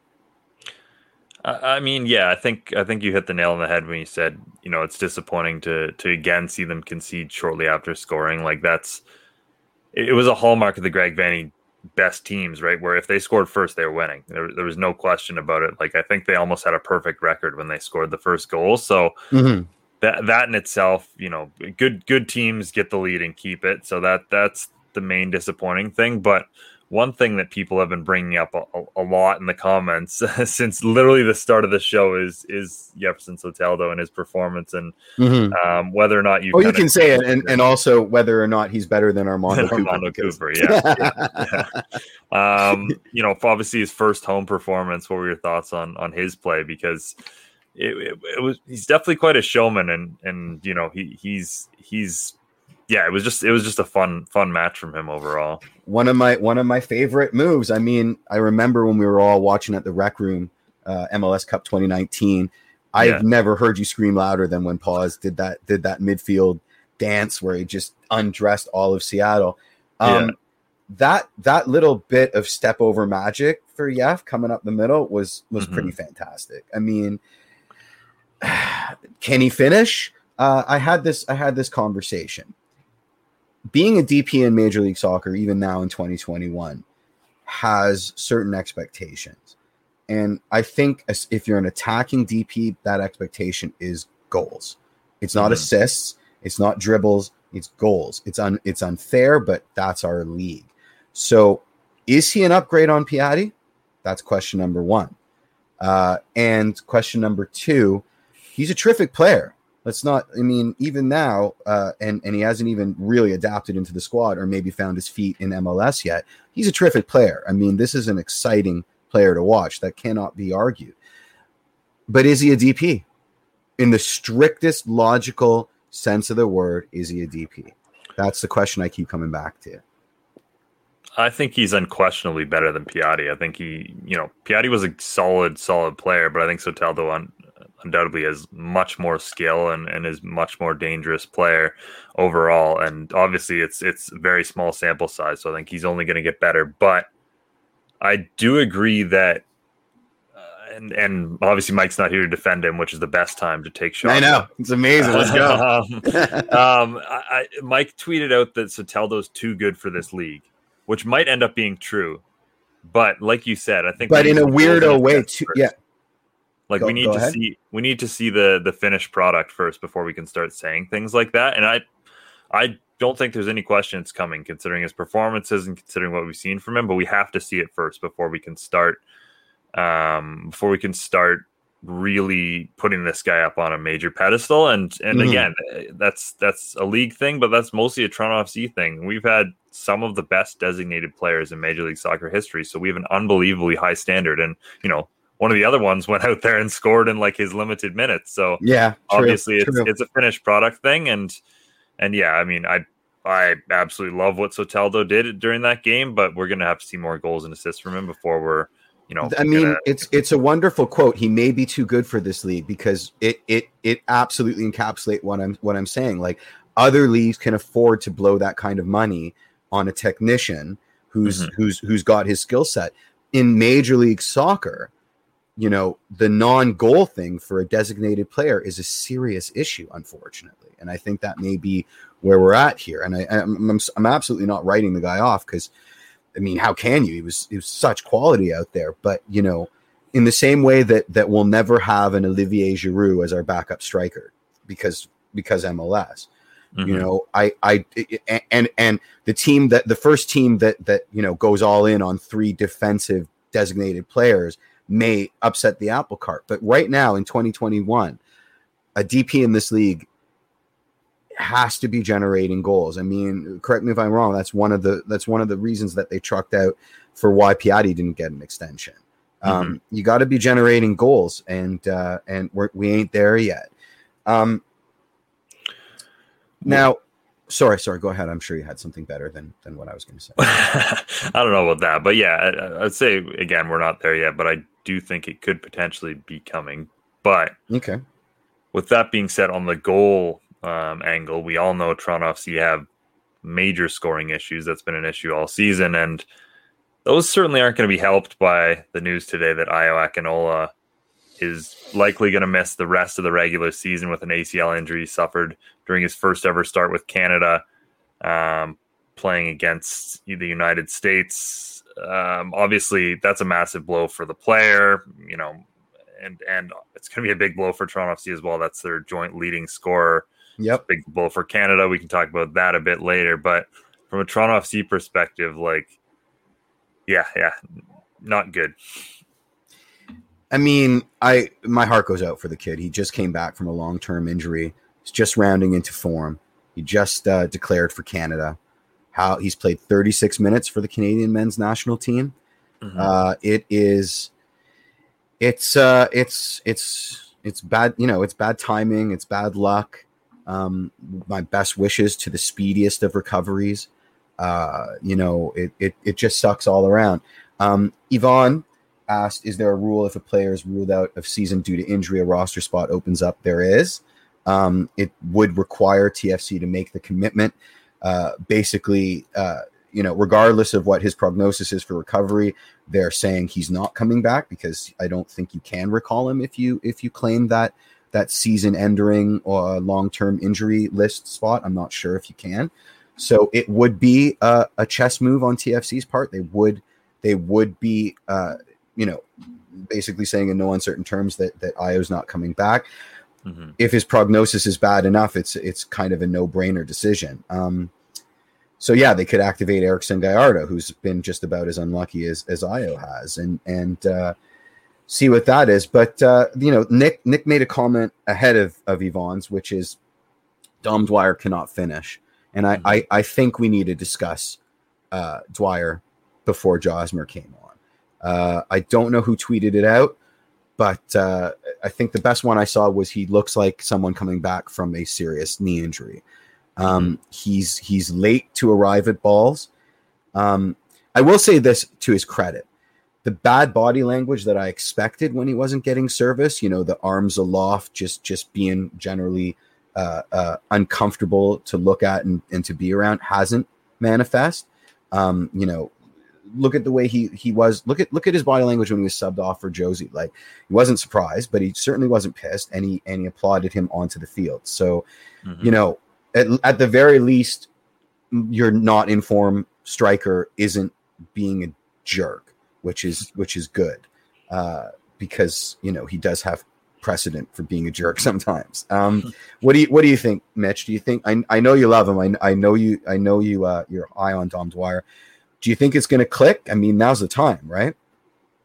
Speaker 1: I mean, yeah, I think I think you hit the nail on the head when you said, you know, it's disappointing to to again see them concede shortly after scoring. Like that's it was a hallmark of the Greg Vanney best teams, right? Where if they scored first, they were winning. There, there, was no question about it. Like I think they almost had a perfect record when they scored the first goal. So mm-hmm. that that in itself, you know, good good teams get the lead and keep it. So that that's the main disappointing thing. But one thing that people have been bringing up a, a, lot in the comments since literally the start of the show is is Yeferson Soteldo and his performance and mm-hmm. um, whether or not you.
Speaker 2: Oh, you can say it, and, and also whether or not he's better than Armando Cooper. Armando Cooper,
Speaker 1: yeah. yeah. um, you know, obviously his first home performance. What were your thoughts on on his play? Because it, it, it was he's definitely quite a showman, and and you know he he's he's yeah, it was just it was just a fun fun match from him overall.
Speaker 2: One of my one of my favorite moves. I mean, I remember when we were all watching at the Rec Room, uh, MLS Cup 2019. I've yeah. never heard you scream louder than when Pause did that did that midfield dance where he just undressed all of Seattle. Um, yeah. That that little bit of step over magic for Yef coming up the middle was was mm-hmm. pretty fantastic. I mean, can he finish? Uh, I had this I had this conversation being a DP in Major League Soccer, even now in 2021, has certain expectations. And I think if you're an attacking DP, that expectation is goals. It's not mm-hmm. assists, it's not dribbles, it's goals. It's un, it's unfair, but that's our league. So, is he an upgrade on Piatti? That's question number one. Uh, and question number two, he's a terrific player let's not i mean even now uh, and and he hasn't even really adapted into the squad or maybe found his feet in mls yet he's a terrific player. I mean this is an exciting player to watch that cannot be argued. But is he a dp in the strictest logical sense of the word is he a dp that's the question i keep coming back to.
Speaker 1: I think he's unquestionably better than Piatti. I think he, you know, Piatti was a solid, solid player, but I think Soteldo on undoubtedly has much more skill and, and is much more dangerous player overall. And obviously, it's it's very small sample size, so I think he's only going to get better. But I do agree that, uh, and and obviously Mike's not here to defend him, which is the best time to take shots.
Speaker 2: I know it's amazing. Let's go.
Speaker 1: um, I, I, Mike tweeted out that Soteldo's too good for this league, which might end up being true. But like you said, I think,
Speaker 2: but in a weirdo way, too. Yeah,
Speaker 1: like go, we need to ahead. see we need to see the the finished product first before we can start saying things like that. And I I don't think there's any question it's coming, considering his performances and considering what we've seen from him. But we have to see it first before we can start um, before we can start really putting this guy up on a major pedestal. And and mm-hmm. again, that's that's a league thing, but that's mostly a Toronto FC thing. We've had some of the best designated players in Major League Soccer history, so we have an unbelievably high standard. And you know, one of the other ones went out there and scored in like his limited minutes. So
Speaker 2: yeah,
Speaker 1: true, obviously true. it's it's a finished product thing, and and yeah, I mean, I I absolutely love what Soteldo did during that game, but we're gonna have to see more goals and assists from him before we're you know,
Speaker 2: I mean, it's it's a wonderful quote. He may be too good for this league because it it it absolutely encapsulate what I'm what I'm saying. Like other leagues can afford to blow that kind of money on a technician who's mm-hmm. who's who's got his skill set. In Major League Soccer, you know, the non-goal thing for a designated player is a serious issue, unfortunately. And I think that may be where we're at here. And I, I'm, I'm, I'm absolutely not writing the guy off because – I mean, how can you? He was he was such quality out there. But you know, in the same way that that we'll never have an Olivier Giroud as our backup striker because because MLS. Mm-hmm. You know, I I and and the team that the first team that that you know goes all in on three defensive designated players may upset the apple cart. But right now in 2021, a DP in this league has to be generating goals. I mean, correct me if I'm wrong. That's one of the that's one of the reasons that they trucked out for why Piatti didn't get an extension. Um, mm-hmm. Um, you got to be generating goals, and uh, and we're, we ain't there yet. Um, now, sorry, sorry. Go ahead. I'm sure you had something better than than what I was going to say.
Speaker 1: I don't know about that, but yeah, I, I'd say again we're not there yet, but I do think it could potentially be coming. But
Speaker 2: okay.
Speaker 1: With that being said, on the goal um, angle. We all know FC have major scoring issues. That's been an issue all season, and those certainly aren't going to be helped by the news today that Ayo Akinola is likely going to miss the rest of the regular season with an ACL injury suffered during his first ever start with Canada, um, playing against the United States. Um, obviously, that's a massive blow for the player, you know, and and it's going to be a big blow for Toronto FC as well. That's their joint leading scorer
Speaker 2: Yep.
Speaker 1: Big blow for Canada. We can talk about that a bit later. But from a Toronto FC perspective, like, yeah, yeah, not good.
Speaker 2: I mean, I my heart goes out for the kid. He just came back from a long term injury. He's just rounding into form. He just uh, declared for Canada. How he's played 36 minutes for the Canadian men's national team. Mm-hmm. Uh, it is, it's uh, it's it's it's bad. You know, it's bad timing. It's bad luck. Um, my best wishes to the speediest of recoveries. Uh, you know, it, it, it just sucks all around. Um, Yvonne asked, "Is there a rule if a player is ruled out of season due to injury, a roster spot opens up?" There is. Um, it would require TFC to make the commitment. Uh, basically, uh, you know, regardless of what his prognosis is for recovery, they're saying he's not coming back because I don't think you can recall him if you if you claim that that season ending or long term injury list spot. I'm not sure if you can. So it would be a, a chess move on TFC's part. They would they would be uh, you know basically saying in no uncertain terms that that Ayo's not coming back. Mm-hmm. If his prognosis is bad enough, it's it's kind of a no brainer decision. Um, so yeah, they could activate Erickson Gallardo, who's been just about as unlucky as as Ayo has, and and uh, see what that is. But uh, you know, Nick Nick made a comment ahead of of Yvonne's, which is Dom Dwyer cannot finish, and I mm-hmm. I, I, think we need to discuss uh, Dwyer before Josmer came on. Uh, I don't know who tweeted it out, but uh, I think the best one I saw was he looks like someone coming back from a serious knee injury. Um, mm-hmm. he's he's late to arrive at balls. Um, I will say this to his credit the bad body language that I expected when he wasn't getting service, you know, the arms aloft, just just being generally uh, uh, uncomfortable to look at and, and to be around, hasn't manifest. Um, you know, look at the way he he was. Look at look at his body language when he was subbed off for Jozy. Like he wasn't surprised, but he certainly wasn't pissed, and he and he applauded him onto the field. So, mm-hmm. you know, at, at the very least, your not in form striker isn't being a jerk, which is which is good, uh, because you know he does have precedent for being a jerk sometimes. Um, what do you what do you think, Mitch? Do you think I, I know you love him? I, I know you I know you uh, you're eye on Dom Dwyer. Do you think it's going to click? I mean, now's the time, right?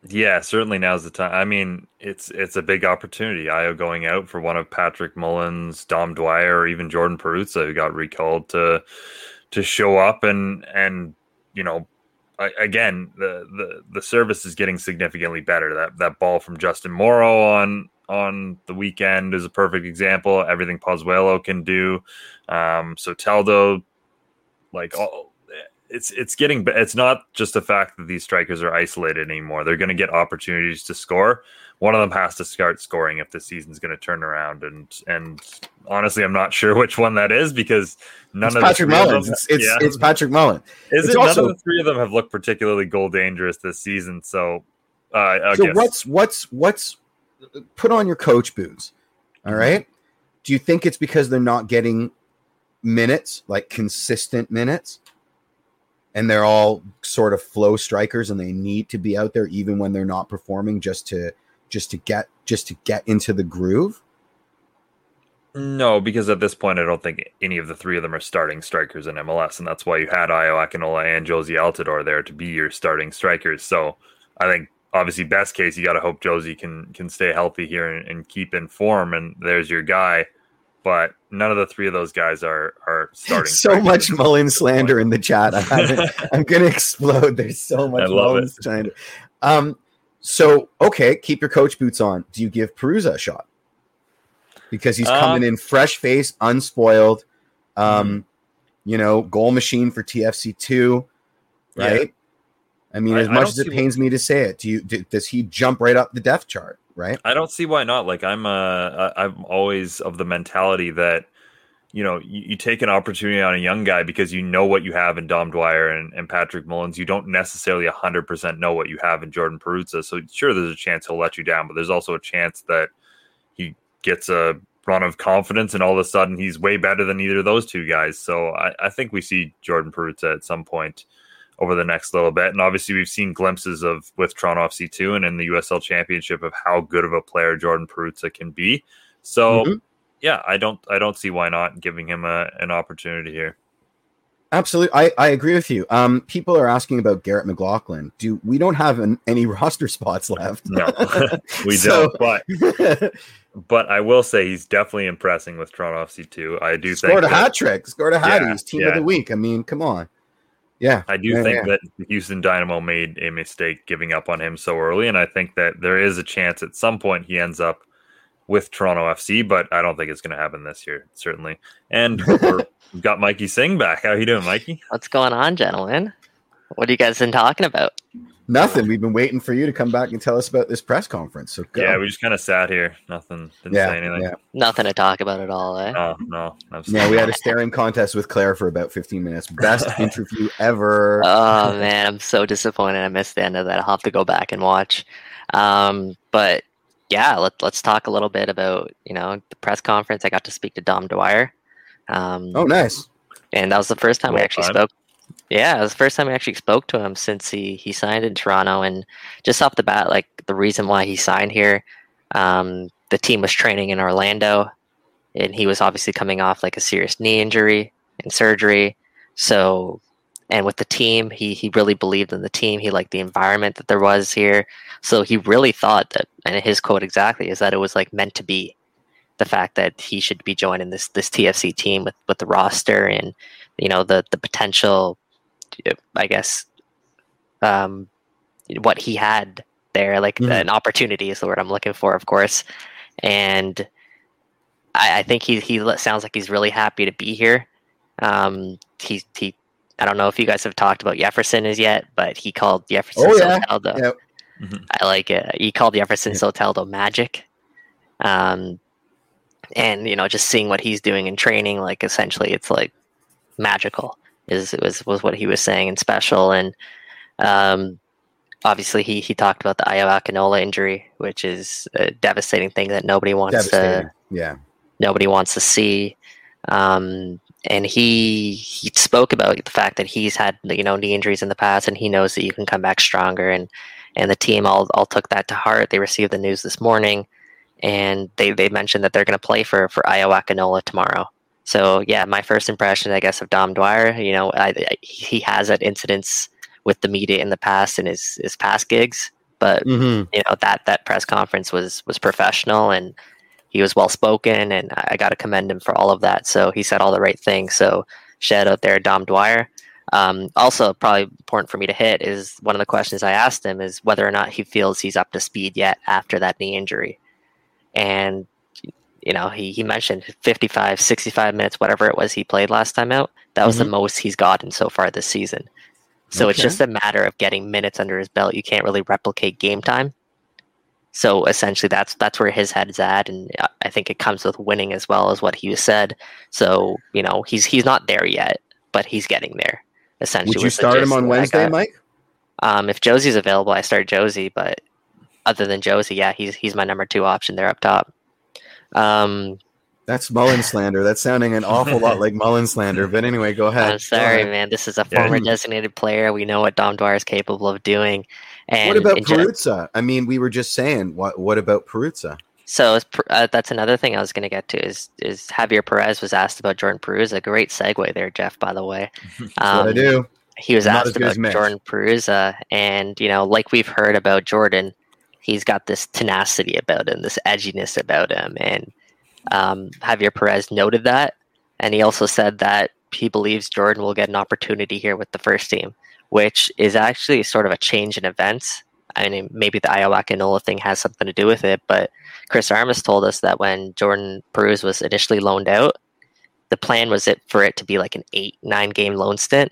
Speaker 1: Yeah, certainly now's the time. I mean, it's it's a big opportunity. Ayo going out for one of Patrick Mullins, Dom Dwyer, or even Jordan Perruzza, who got recalled to to show up and and you know again the the the service is getting significantly better. That that ball from Justin Morrow on on the weekend is a perfect example. Everything Pozuelo can do. Um, Soteldo, like all, it's it's getting it's not just the fact that these strikers are isolated anymore. They're going to get opportunities to score. One of them has to start scoring if the season's going to turn around. And and honestly, I'm not sure which one that is because none
Speaker 2: it's
Speaker 1: of
Speaker 2: Patrick Mullins. It's it's, yeah. it's, Patrick Mullen.
Speaker 1: Is
Speaker 2: it's
Speaker 1: it? Also, none of the three of them have looked particularly goal dangerous this season. So, uh,
Speaker 2: so guess. what's what's what's put on your coach boots? All mm-hmm. Do you think it's because they're not getting minutes, like consistent minutes? And they're all sort of flow strikers and they need to be out there even when they're not performing just to just to get just to get into the groove
Speaker 1: no, because at this point, I don't think any of the three of them are starting strikers in MLS, and that's why you had Ayo Akinola and Jozy Altidore there to be your starting strikers. So I think obviously best case you got to hope Jozy can can stay healthy here and, and, keep in form, and there's your guy but none of the three of those guys are are starting.
Speaker 2: so much Mullen slander in the chat. I am gonna explode. There's so much Mullen slander. Um, so okay, keep your coach boots on. Do you give Perruzza a shot? Because he's coming um, in fresh face, unspoiled. Um, mm-hmm. you know, goal machine for TFC two, right? Yeah. I mean, as much as it pains what... me to say it, do you do, does he jump right up the depth chart? Right?
Speaker 1: I don't see why not. Like I'm uh I'm always of the mentality that you know you, you, take an opportunity on a young guy because you know what you have in Dom Dwyer and, and Patrick Mullins. You don't necessarily 100% know what you have in Jordan Perruzza. So sure, there's a chance he'll let you down, but there's also a chance that he gets a run of confidence and all of a sudden he's way better than either of those two guys. So I, I think we see Jordan Perruzza at some point over the next little bit. And obviously, we've seen glimpses of with Toronto FC two and in the USL Championship of how good of a player Jordan Perruzza can be. So, mm-hmm. yeah, I don't I don't see why not giving him a, an opportunity here.
Speaker 2: Absolutely, I, I agree with you. Um, people are asking about Garrett McLaughlin. Do we don't have an, any roster spots left?
Speaker 1: No, we so... don't. But but I will say he's definitely impressing with Toronto FC two. I do
Speaker 2: scored
Speaker 1: think
Speaker 2: a hat trick, scored a hat. Yeah, team yeah. of the week. I mean, come on. Yeah,
Speaker 1: I do
Speaker 2: yeah,
Speaker 1: think yeah. that Houston Dynamo made a mistake giving up on him so early, and I think that there is a chance at some point he ends up with Toronto FC, but I don't think it's going to happen this year, certainly. And we've got Mikey Singh back. How are you doing, Mikey?
Speaker 3: What's going on, gentlemen? What are you guys been talking about?
Speaker 2: Nothing. We've been waiting for you to come back and tell us about this press conference. So
Speaker 1: go. yeah, we just kind of sat here. Nothing. Didn't yeah, say anything. Yeah.
Speaker 3: Nothing to talk about at all. Eh?
Speaker 1: No, no.
Speaker 2: Yeah, we had a staring contest with Clare for about 15 minutes. Best interview ever.
Speaker 3: Oh man, I'm so disappointed. I missed the end of that. I'll have to go back and watch. Um, but yeah, let, let's talk a little bit about you know the press conference. I got to speak to Dom Dwyer.
Speaker 2: Um, oh, nice.
Speaker 3: And that was the first time we actually time. spoke yeah, it was the first time I actually spoke to him since he he signed in Toronto, and just off the bat, like the reason why he signed here, um, the team was training in Orlando, and he was obviously coming off like a serious knee injury and surgery. So, and with the team, he he really believed in the team. He liked the environment that there was here. So he really thought that, and his quote exactly is that it was like meant to be. The fact that he should be joining this this TFC team with with the roster and you know the the potential I guess, um, what he had there, like mm-hmm. an opportunity is the word I'm looking for, of course. And I, I, think he he sounds like he's really happy to be here. Um, he he. I don't know if you guys have talked about Yeferson as yet, but he called Yeferson oh, yeah. Soteldo. Yep. Mm-hmm. I like it. He called Yeferson yep. Soteldo magic. Um, and you know, just seeing what he's doing in training, like essentially, it's like magical is was was what he was saying and special and Um, obviously, he he talked about the Ayo Akinola injury, which is a devastating thing that nobody wants to.
Speaker 2: Yeah.
Speaker 3: Nobody wants to see. Um, and he he spoke about the fact that he's had you know knee injuries in the past, and he knows that you can come back stronger. And and the team all all took that to heart. They received the news this morning, and they they mentioned that they're going to play for for Ayo Akinola tomorrow. So yeah, my first impression, I guess, of Dom Dwyer, you know, I, I, he has had incidents with the media in the past and his his past gigs, but mm-hmm. you know that that press conference was was professional and he was well spoken, and I got to commend him for all of that. So he said all the right things. So shout out there, Dom Dwyer. Um, also, probably important for me to hit is one of the questions I asked him is whether or not he feels he's up to speed yet after that knee injury. And you know, he, he mentioned 55, 65 minutes, whatever it was he played last time out. That was mm-hmm. the most he's gotten so far this season. So okay. it's just a matter of getting minutes under his belt. You can't really replicate game time. So essentially, that's that's where his head is at, and I think it comes with winning as well as what he said. So you know, he's he's not there yet, but he's getting there. Essentially,
Speaker 2: would you start him on Wednesday, Mike?
Speaker 3: Um, if Jozy's available, I start Jozy. but other than Jozy, yeah, he's he's my number two option there up top. Um,
Speaker 2: that's Mullen slander. That's sounding an awful lot like Mullen slander. But anyway, go ahead.
Speaker 3: I'm sorry, ahead. man. This is a former yeah. designated player. We know what Dom Dwyer is capable of doing. And
Speaker 2: what about Perruzza? I mean, we were just saying. What What about Perruzza?
Speaker 3: So uh, that's another thing I was going to get to is is Javier Perez was asked about Jordan Perruzza. Great segue there, Jeff. By the way,
Speaker 2: um, what I um, do.
Speaker 3: He was Not asked about Jordan Perruzza, and you know, like we've heard about Jordan, he's got this tenacity about him, this edginess about him, and um, Javier Perez noted that, and he also said that he believes Jordan will get an opportunity here with the first team, which is actually sort of a change in events. I mean, maybe the Ayo Akinola thing has something to do with it, but Chris Armas told us that when Jordan Perruzza was initially loaned out, the plan was it for it to be like an eight, nine game loan stint,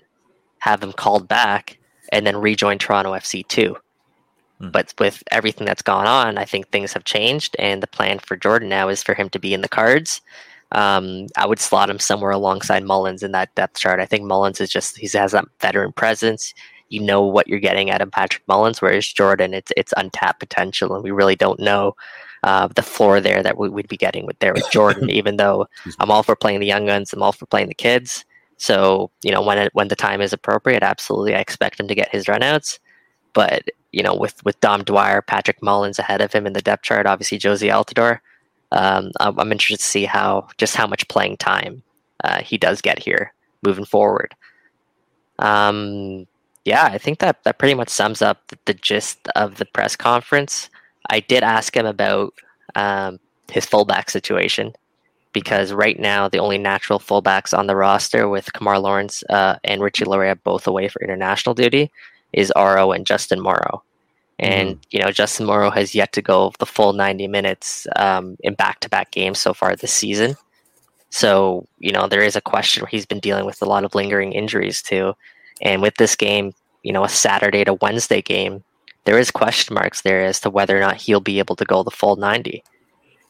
Speaker 3: have him called back, and then rejoin Toronto FC too. Hmm. But with everything that's gone on, I think things have changed, and the plan for Jordan now is for him to be in the cards. Um, I would slot him somewhere alongside Mullins in that depth chart. I think Mullins is just he has that veteran presence. You know what you're getting out of Patrick Mullins, whereas Jordan, it's it's untapped potential, and we really don't know uh, the floor there that we, would be getting with there with Jordan. even though I'm all for playing the young guns, I'm all for playing the kids. So you know when it, when the time is appropriate, absolutely, I expect him to get his runouts. But you know, with with Dom Dwyer, Patrick Mullins ahead of him in the depth chart, obviously Jozy Altidore. Um, I'm interested to see how just how much playing time uh, he does get here moving forward. Um, yeah, I think that that pretty much sums up the, the, gist of the press conference. I did ask him about um, his fullback situation because right now the only natural fullbacks on the roster with Kemar Lawrence uh, and Richie Laryea both away for international duty is Auro and Justin Morrow. And mm-hmm. you know, Justin Morrow has yet to go the full 90 minutes um, in back-to-back games so far this season. So you know, there is a question where he's been dealing with a lot of lingering injuries too. And with this game, you know, a Saturday to Wednesday game, there is question marks there as to whether or not he'll be able to go the full 90.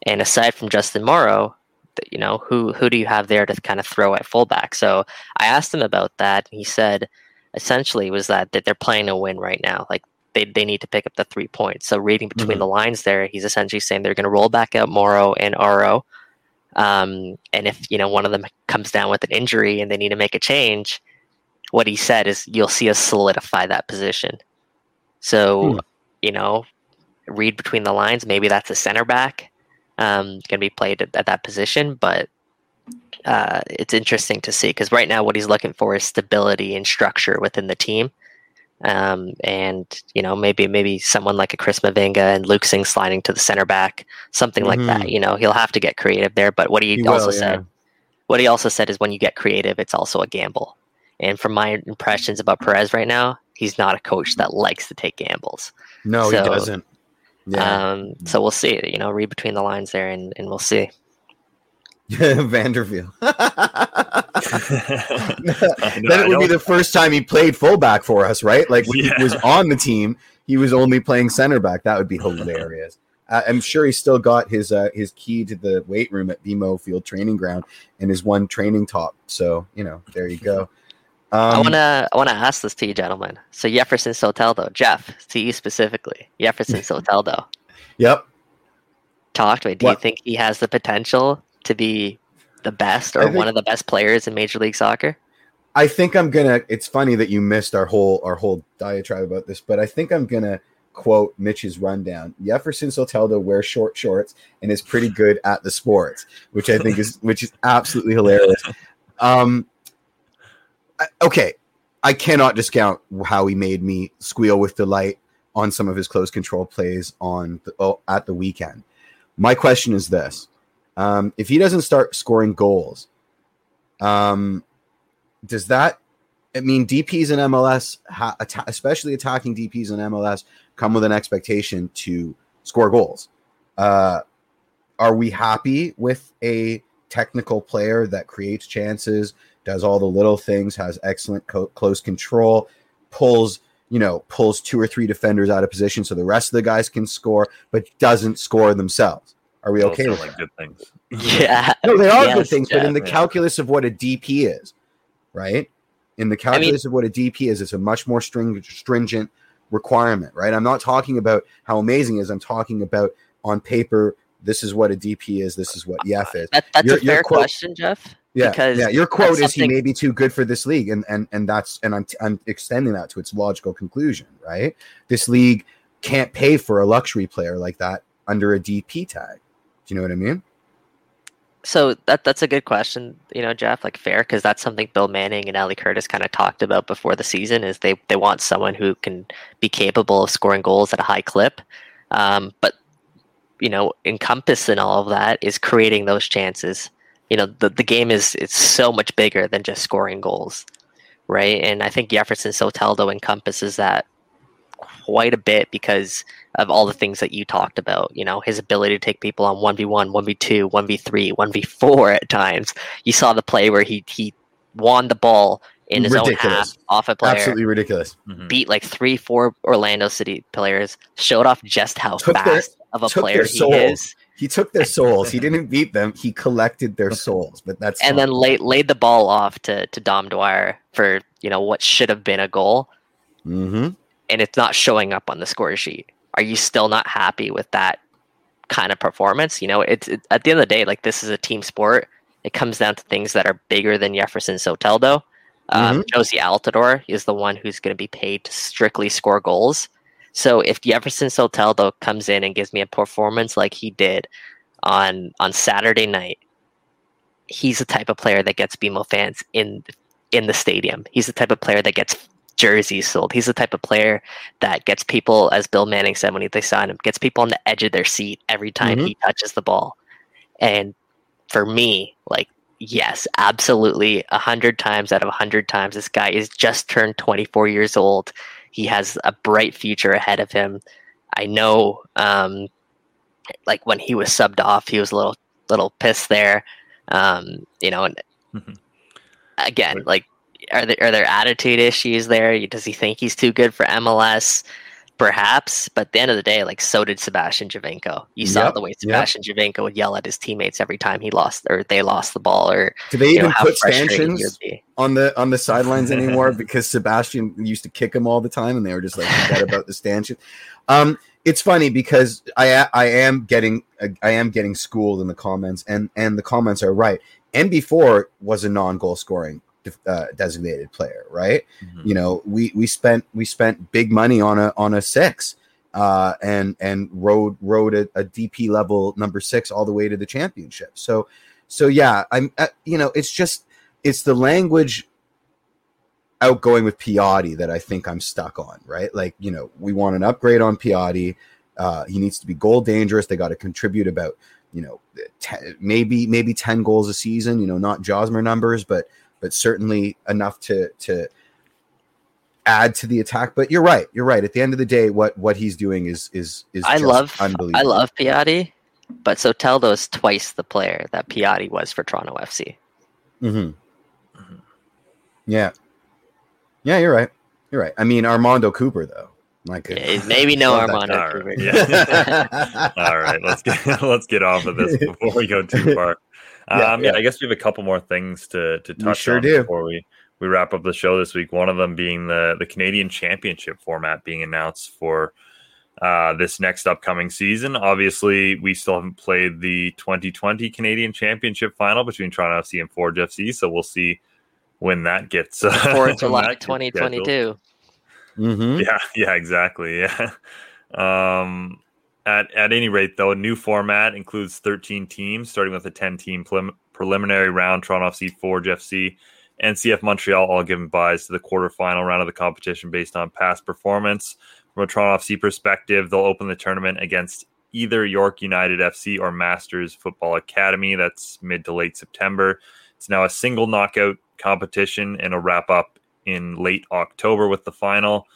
Speaker 3: And aside from Justin Morrow, you know, who who do you have there to kind of throw at fullback? So I asked him about that, and he said essentially was that, that they're playing to win right now. Like they, they need to pick up the three points. So reading between mm-hmm. the lines there, he's essentially saying they're going to roll back out Morrow and Auro. Um, and if you know one of them comes down with an injury and they need to make a change, what he said is you'll see us solidify that position. So hmm. you know, read between the lines. Maybe that's a center back um, going to be played at, at, that position, but uh, it's interesting to see because right now what he's looking for is stability and structure within the team. Um, and you know maybe maybe someone like a Chris Mavinga and Luke Singh sliding to the center back, something mm-hmm. like that. Mm-hmm. You know he'll have to get creative there. But what he, he also will, said, yeah. what he also said is when you get creative, it's also a gamble. And from my impressions about Perez right now, he's not a coach that likes to take gambles.
Speaker 2: No, so, he doesn't.
Speaker 3: Yeah. Um, so we'll see. You know, read between the lines there, and, and we'll see.
Speaker 2: Vanderveel. then it would be the first time he played fullback for us, right? Like when yeah. he was on the team, he was only playing center back. That would be hilarious. I'm sure he's still got his uh, his key to the weight room at BMO Field Training Ground and his one training top. So you know, there you go.
Speaker 3: Um, I wanna I wanna ask this to you, gentlemen. So Yeferson Soteldo, Jeff, to you specifically, Yeferson Soteldo.
Speaker 2: Yep.
Speaker 3: Talk to me. Do what? you think he has the potential to be the best or think, one of the best players in Major League Soccer?
Speaker 2: I think I'm gonna. It's funny that you missed our whole our whole diatribe about this, but I think I'm gonna quote Mitch's rundown. Yeferson Soteldo wears short shorts and is pretty good at the sports, which I think is which is absolutely hilarious. Um, okay, I cannot discount how he made me squeal with delight on some of his close control plays on the, oh, at the weekend. My question is this: um, if he doesn't start scoring goals, um, does that I mean DPS in MLS, ha- especially attacking DPS in MLS, come with an expectation to score goals? Uh, are we happy with a technical player that creates chances, does all the little things, has excellent co- close control, pulls you know pulls two or three defenders out of position so the rest of the guys can score, but doesn't score themselves? Are we okay with like
Speaker 1: good things?
Speaker 3: Yeah,
Speaker 2: no, they are yes, good things, but in the calculus of what a DP is, right? In the calculus I mean, of what a DP is, it's a much more string, stringent requirement, right? I'm not talking about how amazing is. I'm talking about on paper. This is what a DP is. This is what Yef is.
Speaker 3: That, that's your, a fair quote, question, Jeff.
Speaker 2: Yeah, because yeah. Your quote is he may be too good for this league, and and and that's and I'm I'm extending that to its logical conclusion, right? This league can't pay for a luxury player like that under a DP tag. Do you know what I mean?
Speaker 3: So that that's a good question, you know, Jeff. Like fair, because that's something Bill Manning and Ali Curtis kind of talked about before the season. Is they they want someone who can be capable of scoring goals at a high clip, um, but you know, encompass in all of that is creating those chances. You know, the the game is it's so much bigger than just scoring goals, right? And I think Yeferson Soteldo encompasses that quite a bit because of all the things that you talked about. You know, his ability to take people on 1v1, 1v2, 1v3, 1v4 at times. You saw the play where he he won the ball in his ridiculous. own half off a player.
Speaker 2: Absolutely ridiculous.
Speaker 3: Mm-hmm. Beat like three, four Orlando City players, showed off just how took fast their, of a player he is.
Speaker 2: He took their souls. he didn't beat them. He collected their souls. But that's
Speaker 3: and then laid laid the ball off to to Dom Dwyer for you know what should have been a goal.
Speaker 2: Mm-hmm
Speaker 3: and it's not showing up on the score sheet, are you still not happy with that kind of performance? You know, it's it, at the end of the day, like this is a team sport. It comes down to things that are bigger than Yeferson Soteldo. Um, mm-hmm. Jozy Altidore is the one who's going to be paid to strictly score goals. So if Yeferson Soteldo comes in and gives me a performance like he did on on Saturday night, he's the type of player that gets BMO fans in in the stadium. He's the type of player that gets jerseys sold. He's the type of player that gets people, as Bill Manning said when they signed him, gets people on the edge of their seat every time mm-hmm. he touches the ball. And for me, like, yes, absolutely, a hundred times out of a hundred times, this guy is just turned 24 years old. He has a bright future ahead of him. I know, um, like when he was subbed off, he was a little little pissed there. Um, you know, and mm-hmm. again, like are there are there attitude issues there? Does he think he's too good for MLS? Perhaps, but at the end of the day, like so did Sebastian Giovinco. You saw the way Sebastian yep. Giovinco would yell at his teammates every time he lost or they lost the ball. Or
Speaker 2: do they even know, put stanchions on the on the sidelines anymore? because Sebastian used to kick him all the time, and they were just like forget about the stanchion. Um, it's funny because I I am getting I am getting schooled in the comments, and and the comments are right. MB4 was a non-goal scoring uh, designated player, right? Mm-hmm. You know, we we spent we spent big money on a on a six, uh, and and rode rode a, a, DP level number six all the way to the championship. So so yeah, I'm uh, you know it's just it's the language outgoing with Piatti that I think I'm stuck on, right? Like you know we want an upgrade on Piatti. Uh, he needs to be goal dangerous. They got to contribute about you know ten, maybe maybe ten goals a season. You know, not Josmer numbers, but but certainly enough to to add to the attack. But you're right. You're right. At the end of the day, what what he's doing is is is
Speaker 3: I love unbelievable. I love Piatti, but Soteldo is twice the player that Piatti was for Toronto FC.
Speaker 2: Mm-hmm. mm-hmm. Yeah. Yeah, you're right. You're right. I mean Armando Cooper though. My
Speaker 3: goodness. maybe no Armando Cooper.
Speaker 1: Yeah. All right, let's get let's get off of this before we go too far. Um, yeah, yeah, I guess we have a couple more things to to touch sure on do. before we we wrap up the show this week. One of them being the the Canadian Championship format being announced for uh, this next upcoming season. Obviously, we still haven't played the 2020 Canadian Championship final between Toronto FC and Forge FC, so we'll see when that gets uh,
Speaker 3: for July 2022.
Speaker 1: Mm-hmm. Yeah, yeah, exactly. Yeah. Um, at at any rate, though, a new format includes 13 teams, starting with a 10 team prelim- preliminary round. Toronto FC, Forge FC, and CF Montreal all given buys to the quarterfinal round of the competition based on past performance. From a Toronto FC perspective, they'll open the tournament against either York United FC or Masters Football Academy. That's mid to late September. It's now a single knockout competition and a wrap up in late October with the final.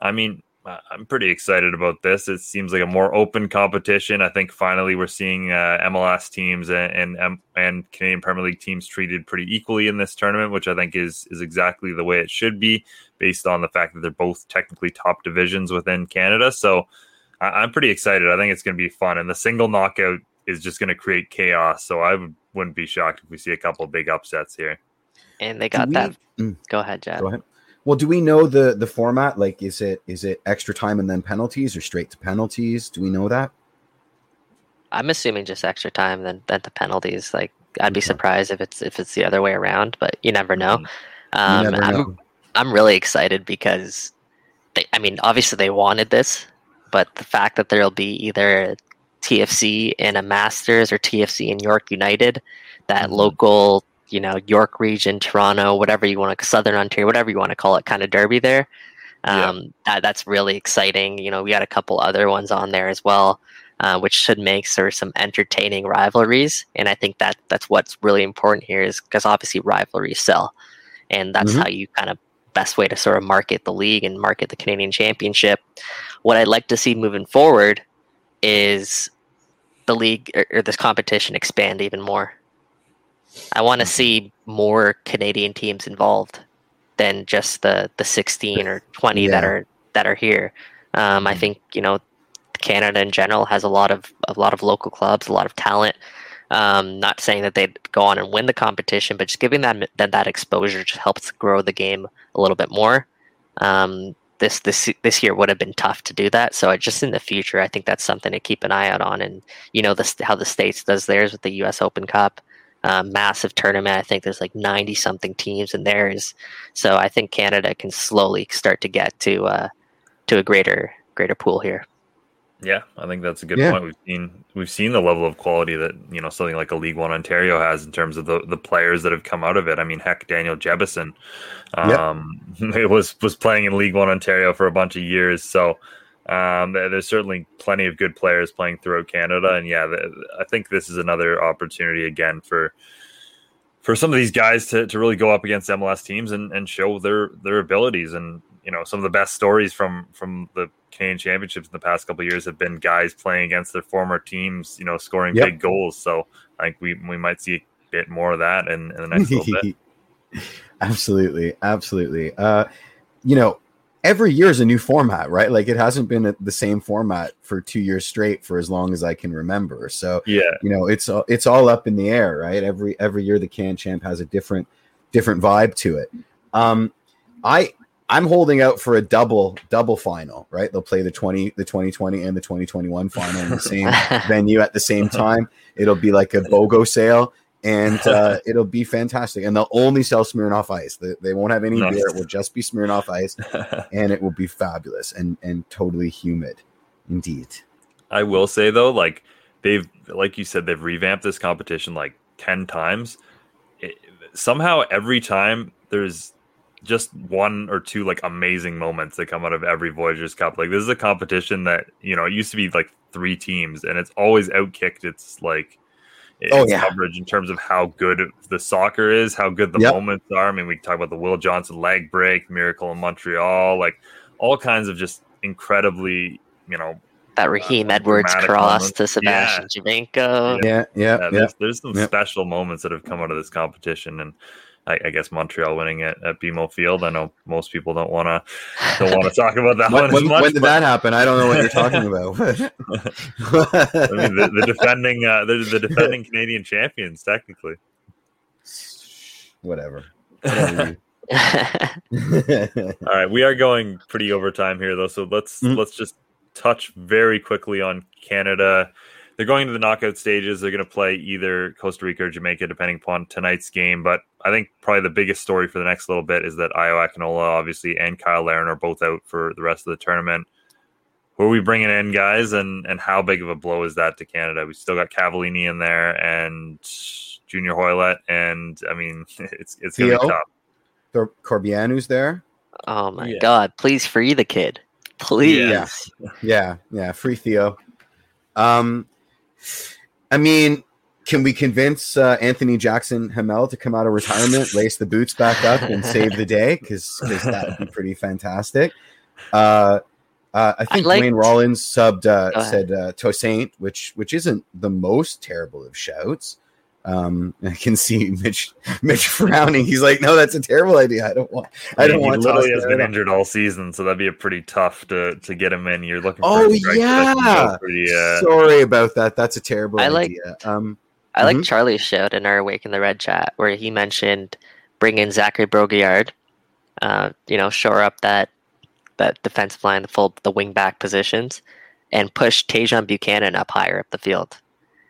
Speaker 1: I mean, I'm pretty excited about this. It seems like a more open competition. I think finally we're seeing uh, MLS teams and, and and Canadian Premier League teams treated pretty equally in this tournament, which I think is is exactly the way it should be, based on the fact that they're both technically top divisions within Canada. So I, am pretty excited. I think it's going to be fun, and the single knockout is just going to create chaos. So I would, wouldn't be shocked if we see a couple big upsets here.
Speaker 3: And they got we, that. Mm, go ahead, Jad.
Speaker 2: Go ahead. Well, do we know the the format? Like, is it is it extra time and then penalties, or straight to penalties? Do we know that?
Speaker 3: I'm assuming just extra time then then the penalties. Like, I'd be surprised if it's if it's the other way around, but you never know. Mm-hmm. Um, never I'm know. I'm really excited because they. I mean, obviously they wanted this, but the fact that there'll be either TFC in a Masters or TFC in York United, that mm-hmm. local you know York region, Toronto, whatever you want to Southern Ontario, whatever you want to call it, kind of derby there. Um, yeah. that, that's really exciting. You know, we got a couple other ones on there as well, uh, which should make sort of some entertaining rivalries. And I think that that's what's really important here is because obviously rivalries sell, and that's mm-hmm. how you kind of best way to sort of market the league and market the Canadian Championship. What I'd like to see moving forward is the league or, or this competition expand even more. I want to mm-hmm. see more Canadian teams involved than just the the 16 or 20 yeah. that are that are here. Um, I mm-hmm. think you know Canada in general has a lot of a lot of local clubs, a lot of talent. Um, not saying that they'd go on and win the competition, but just giving that that, that exposure just helps grow the game a little bit more. Um, this this this year would have been tough to do that. So just in the future, I think that's something to keep an eye out on. And you know, this how the states does theirs with the U.S. Open Cup uh, massive tournament. I think there's like 90 something teams in theirs. So I think Canada can slowly start to get to uh, to a greater greater pool here.
Speaker 1: Yeah, I think that's a good yeah. point. We've seen we've seen the level of quality that you know something like a League One Ontario has in terms of the, the players that have come out of it. I mean, heck, Daniel Jebbison, um, yep. it was was playing in League One Ontario for a bunch of years. So um, there's certainly plenty of good players playing throughout Canada, and yeah, I think this is another opportunity again for for some of these guys to, to really go up against MLS teams and, and show their their abilities. And you know, some of the best stories from from the Canadian Championships in the past couple years have been guys playing against their former teams, you know, scoring yep. big goals. So I think we we might see a bit more of that in, in the next little bit.
Speaker 2: absolutely, absolutely. Uh, you know, every year is a new format, right? Like it hasn't been the same format for two years straight for as long as I can remember. So
Speaker 1: yeah,
Speaker 2: you know, it's it's all up in the air, right? Every every year the Can Champ has a different different vibe to it. Um, I I'm holding out for a double double final, right? They'll play the 20 the 2020 and the 2021 final in the same venue at the same time. It'll be like a BOGO sale and uh, it'll be fantastic. And they'll only sell Smirnoff Ice. They, they won't have any nice. beer. It will just be Smirnoff Ice, and it will be fabulous and and totally humid, indeed.
Speaker 1: I will say though, like they've like you said, they've revamped this competition like ten times. It, somehow, every time there's just one or two like amazing moments that come out of every Voyageurs Cup. Like this is a competition that you know it used to be like three teams, and it's always outkicked. It's like oh, yeah. coverage in terms of how good the soccer is, how good the yep. moments are. I mean, we talk about the Will Johnson leg break, miracle in Montreal, like all kinds of just incredibly, you know,
Speaker 3: that Raheem uh, Edwards cross moments. to Sebastian
Speaker 2: yeah. Yeah, yeah, yeah.
Speaker 1: There's, there's some special moments that have come out of this competition, and I, I, guess Montreal winning at, at BMO Field. I know most people don't want to don't want to talk about that
Speaker 2: when,
Speaker 1: one.
Speaker 2: When, much, when did but... that happen? I don't know what you're talking about.
Speaker 1: I mean, the, the defending uh, the, the defending Canadian champions, technically.
Speaker 2: Whatever. Whatever
Speaker 1: All right, we are going pretty overtime here though, so let's mm-hmm. let's just touch very quickly on Canada. They're going to the knockout stages. They're going to play either Costa Rica or Jamaica, depending upon tonight's game. But I think probably the biggest story for the next little bit is that Ayo Akinola, obviously, and Cyle Larin are both out for the rest of the tournament. Who are we bringing in, guys? And and how big of a blow is that to Canada? We still got Cavallini in there and Junior Hoilett, and I mean, it's it's gonna Theo,
Speaker 2: be tough. Corbeanu's there.
Speaker 3: Oh my yeah. god! Please free the kid, please.
Speaker 2: Yeah, yeah, yeah. Free Theo. Um, I mean, can we convince uh, Anthony Jackson Hamel to come out of retirement, lace the boots back up, and save the day? Because that would be pretty fantastic. Uh, uh, I think I Wayne Rollins subbed uh, said uh, Tosaint, which which isn't the most terrible of shouts. Um, I can see Mitch Mitch frowning. He's like, "No, that's a terrible idea. I don't want. I, I don't want."
Speaker 1: He literally has been injured all season, so that'd be a pretty tough to to get him in. You're looking.
Speaker 2: Oh yeah. Pretty, uh... Sorry about that. That's a terrible I like, idea. Um,
Speaker 3: I mm-hmm. like Charlie's shout in our Waking the Red chat where he mentioned bring in Zachary Brault-Guillard, uh, you know, shore up that that defensive line, the full the wing back positions, and push Tajon Buchanan up higher up the field.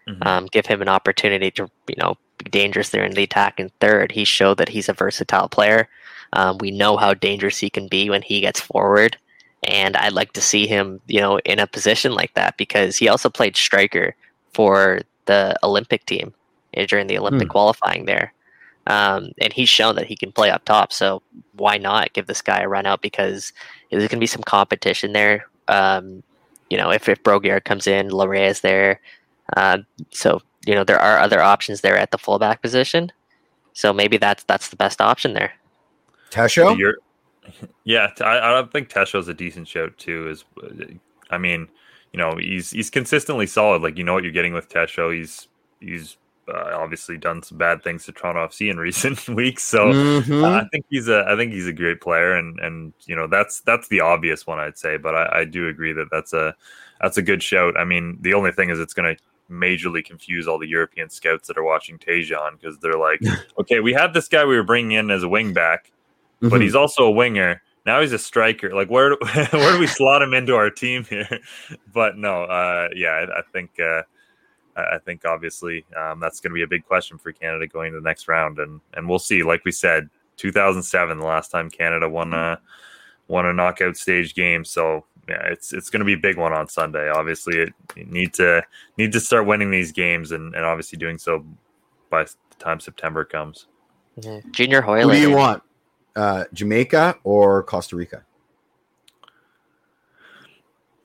Speaker 3: Mm-hmm. Um, give him an opportunity to you know be dangerous there in the attack. And third, he showed that he's a versatile player. Um, we know how dangerous he can be when he gets forward, and I'd like to see him you know in a position like that because he also played striker for the Olympic team eh, during the Olympic mm. qualifying there. Um, and he's shown that he can play up top. So why not give this guy a run out? Because there's going to be some competition there. Um, you know, if, if Brault-Guillard comes in, Laryea is there. Uh, so, you know, there are other options there at the fullback position. So maybe that's that's the best option there.
Speaker 2: Tesho?
Speaker 1: yeah, I, I don't think Tesho's a decent shout too. Is I mean, you know, he's he's consistently solid. Like you know what you're getting with Tesho. He's he's uh, obviously done some bad things to Toronto FC in recent weeks. So mm-hmm. uh, I think he's a I think he's a great player, and and you know that's that's the obvious one I'd say. But I, I do agree that that's a that's a good shout. I mean, the only thing is it's going to majorly confuse all the European scouts that are watching Tajon because they're like, okay, we had this guy we were bringing in as a wing back, mm-hmm. but he's also a winger. Now he's a striker. Like where where do we slot him into our team here? But no, uh, yeah, I, I think. Uh, I think obviously um, that's going to be a big question for Canada going to the next round, and and we'll see. Like we said, 2007, the last time Canada won a won a knockout stage game. So yeah, it's it's going to be a big one on Sunday. Obviously, it, you need to need to start winning these games, and, and obviously doing so by the time September comes.
Speaker 3: Mm-hmm. Junior Hoyle.
Speaker 2: Who do you want, uh, Jamaica or Costa Rica?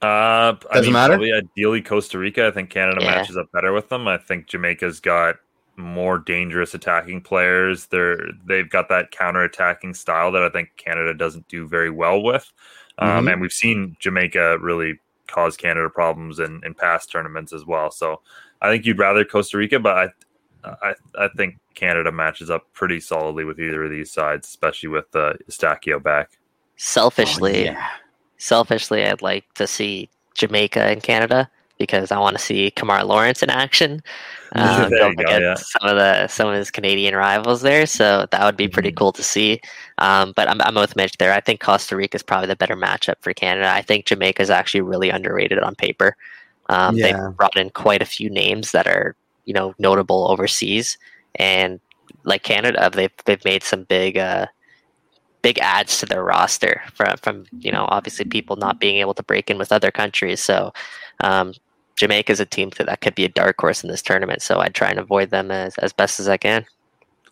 Speaker 1: Uh, Doesn't I mean, matter. Probably ideally, Costa Rica. I think Canada yeah. matches up better with them. I think Jamaica's got more dangerous attacking players. They're they've got that counter attacking style that I think Canada doesn't do very well with. Um, mm-hmm. and we've seen Jamaica really cause Canada problems in, in past tournaments as well. So I think you'd rather Costa Rica, but I I, I think Canada matches up pretty solidly with either of these sides, especially with uh, Eustaquio back.
Speaker 3: Selfishly, oh, yeah selfishly, I'd like to see Jamaica and Canada because I want to see Kemar Lawrence in action. Um, go, yeah. some of the some of his Canadian rivals there, so that would be pretty mm-hmm. cool to see. Um, but I'm, I'm with Mitch there. I think Costa Rica is probably the better matchup for Canada. I think Jamaica is actually really underrated on paper. Um, yeah. They've brought in quite a few names that are you know notable overseas, and like Canada, they've they've made some big uh, big adds to their roster from from you know obviously people not being able to break in with other countries. So um, Jamaica is a team that, that could be a dark horse in this tournament. So I'd try and avoid them as, as best as I can.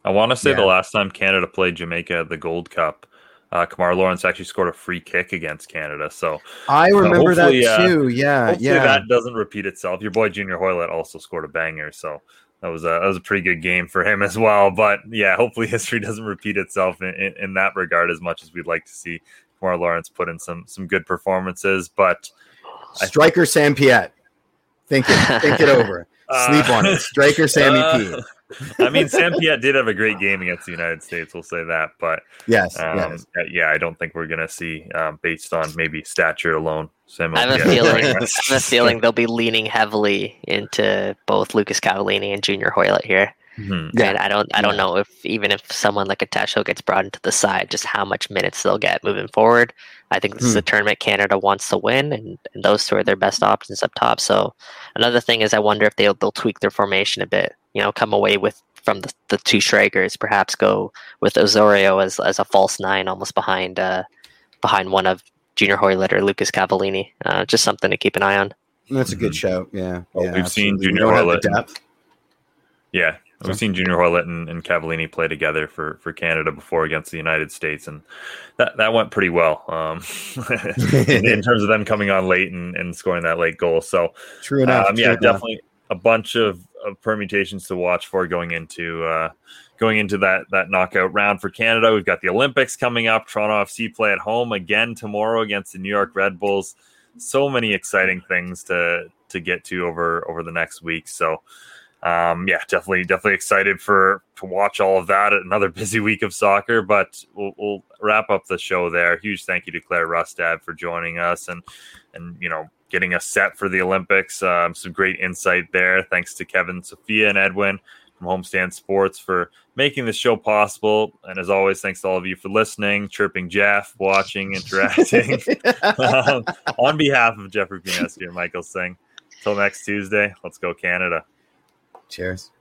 Speaker 1: I want to say yeah. the last time Canada played Jamaica at the Gold Cup, uh, Kemar Lawrence actually scored a free kick against Canada. So
Speaker 2: I remember uh, that too. Yeah, yeah.
Speaker 1: That doesn't repeat itself. Your boy Junior Hoilett also scored a banger. So that was a that was a pretty good game for him as well. But yeah, hopefully history doesn't repeat itself in, in, in that regard as much as we'd like to see Kemar Lawrence put in some some good performances. But
Speaker 2: striker Sam Piette, think it think it over, sleep on it. Striker Sammy uh, P.
Speaker 1: I mean, Sam Piette did have a great game against the United States. We'll say that, but
Speaker 2: yes,
Speaker 1: um,
Speaker 2: yes.
Speaker 1: Yeah, I don't think we're going to see um, based on maybe stature alone.
Speaker 3: Sam I have a feeling. I have a feeling they'll be leaning heavily into both Lucas Cavallini and Junior Hoilett here. Mm-hmm. Yeah. And I don't I don't yeah. know if even if someone like a Tesho gets brought into the side, just how much minutes they'll get moving forward. I think this hmm. is a tournament Canada wants to win, and, and those two are their best options up top. So another thing is I wonder if they'll they'll tweak their formation a bit. You know, come away with from the, the two strikers, perhaps go with Osorio as as a false nine, almost behind uh, behind one of Junior Hoilett or Lucas Cavallini. Uh, just something to keep an eye on.
Speaker 2: That's a good mm-hmm. show. Yeah,
Speaker 1: well,
Speaker 2: yeah
Speaker 1: we've absolutely. seen Junior Hoilett. Yeah, We've seen Junior Hoilett and, and Cavallini play together for, for Canada before against the United States, and that, that went pretty well um, in, in, terms of them coming on late and, and scoring that late goal. So,
Speaker 2: true enough.
Speaker 1: Um, yeah, true definitely enough. a bunch of, of, permutations to watch for going into uh, going into that that knockout round for Canada. We've got the Olympics coming up. Toronto FC play at home again tomorrow against the New York Red Bulls. So many exciting things to to get to over over the next week. So um, yeah, definitely, definitely excited for to watch all of that. Another busy week of soccer, but we'll, we'll wrap up the show there. Huge thank you to Clare Rustad for joining us and and you know getting us set for the Olympics. Um, some great insight there. Thanks to Kevin, Sophia, and Edwin from Homestand Sports for making the show possible. And as always, thanks to all of you for listening, chirping Jeff, watching, interacting. um, on behalf of Jeffrey Pineski and Michael Singh, until next Tuesday, let's go Canada.
Speaker 2: Cheers.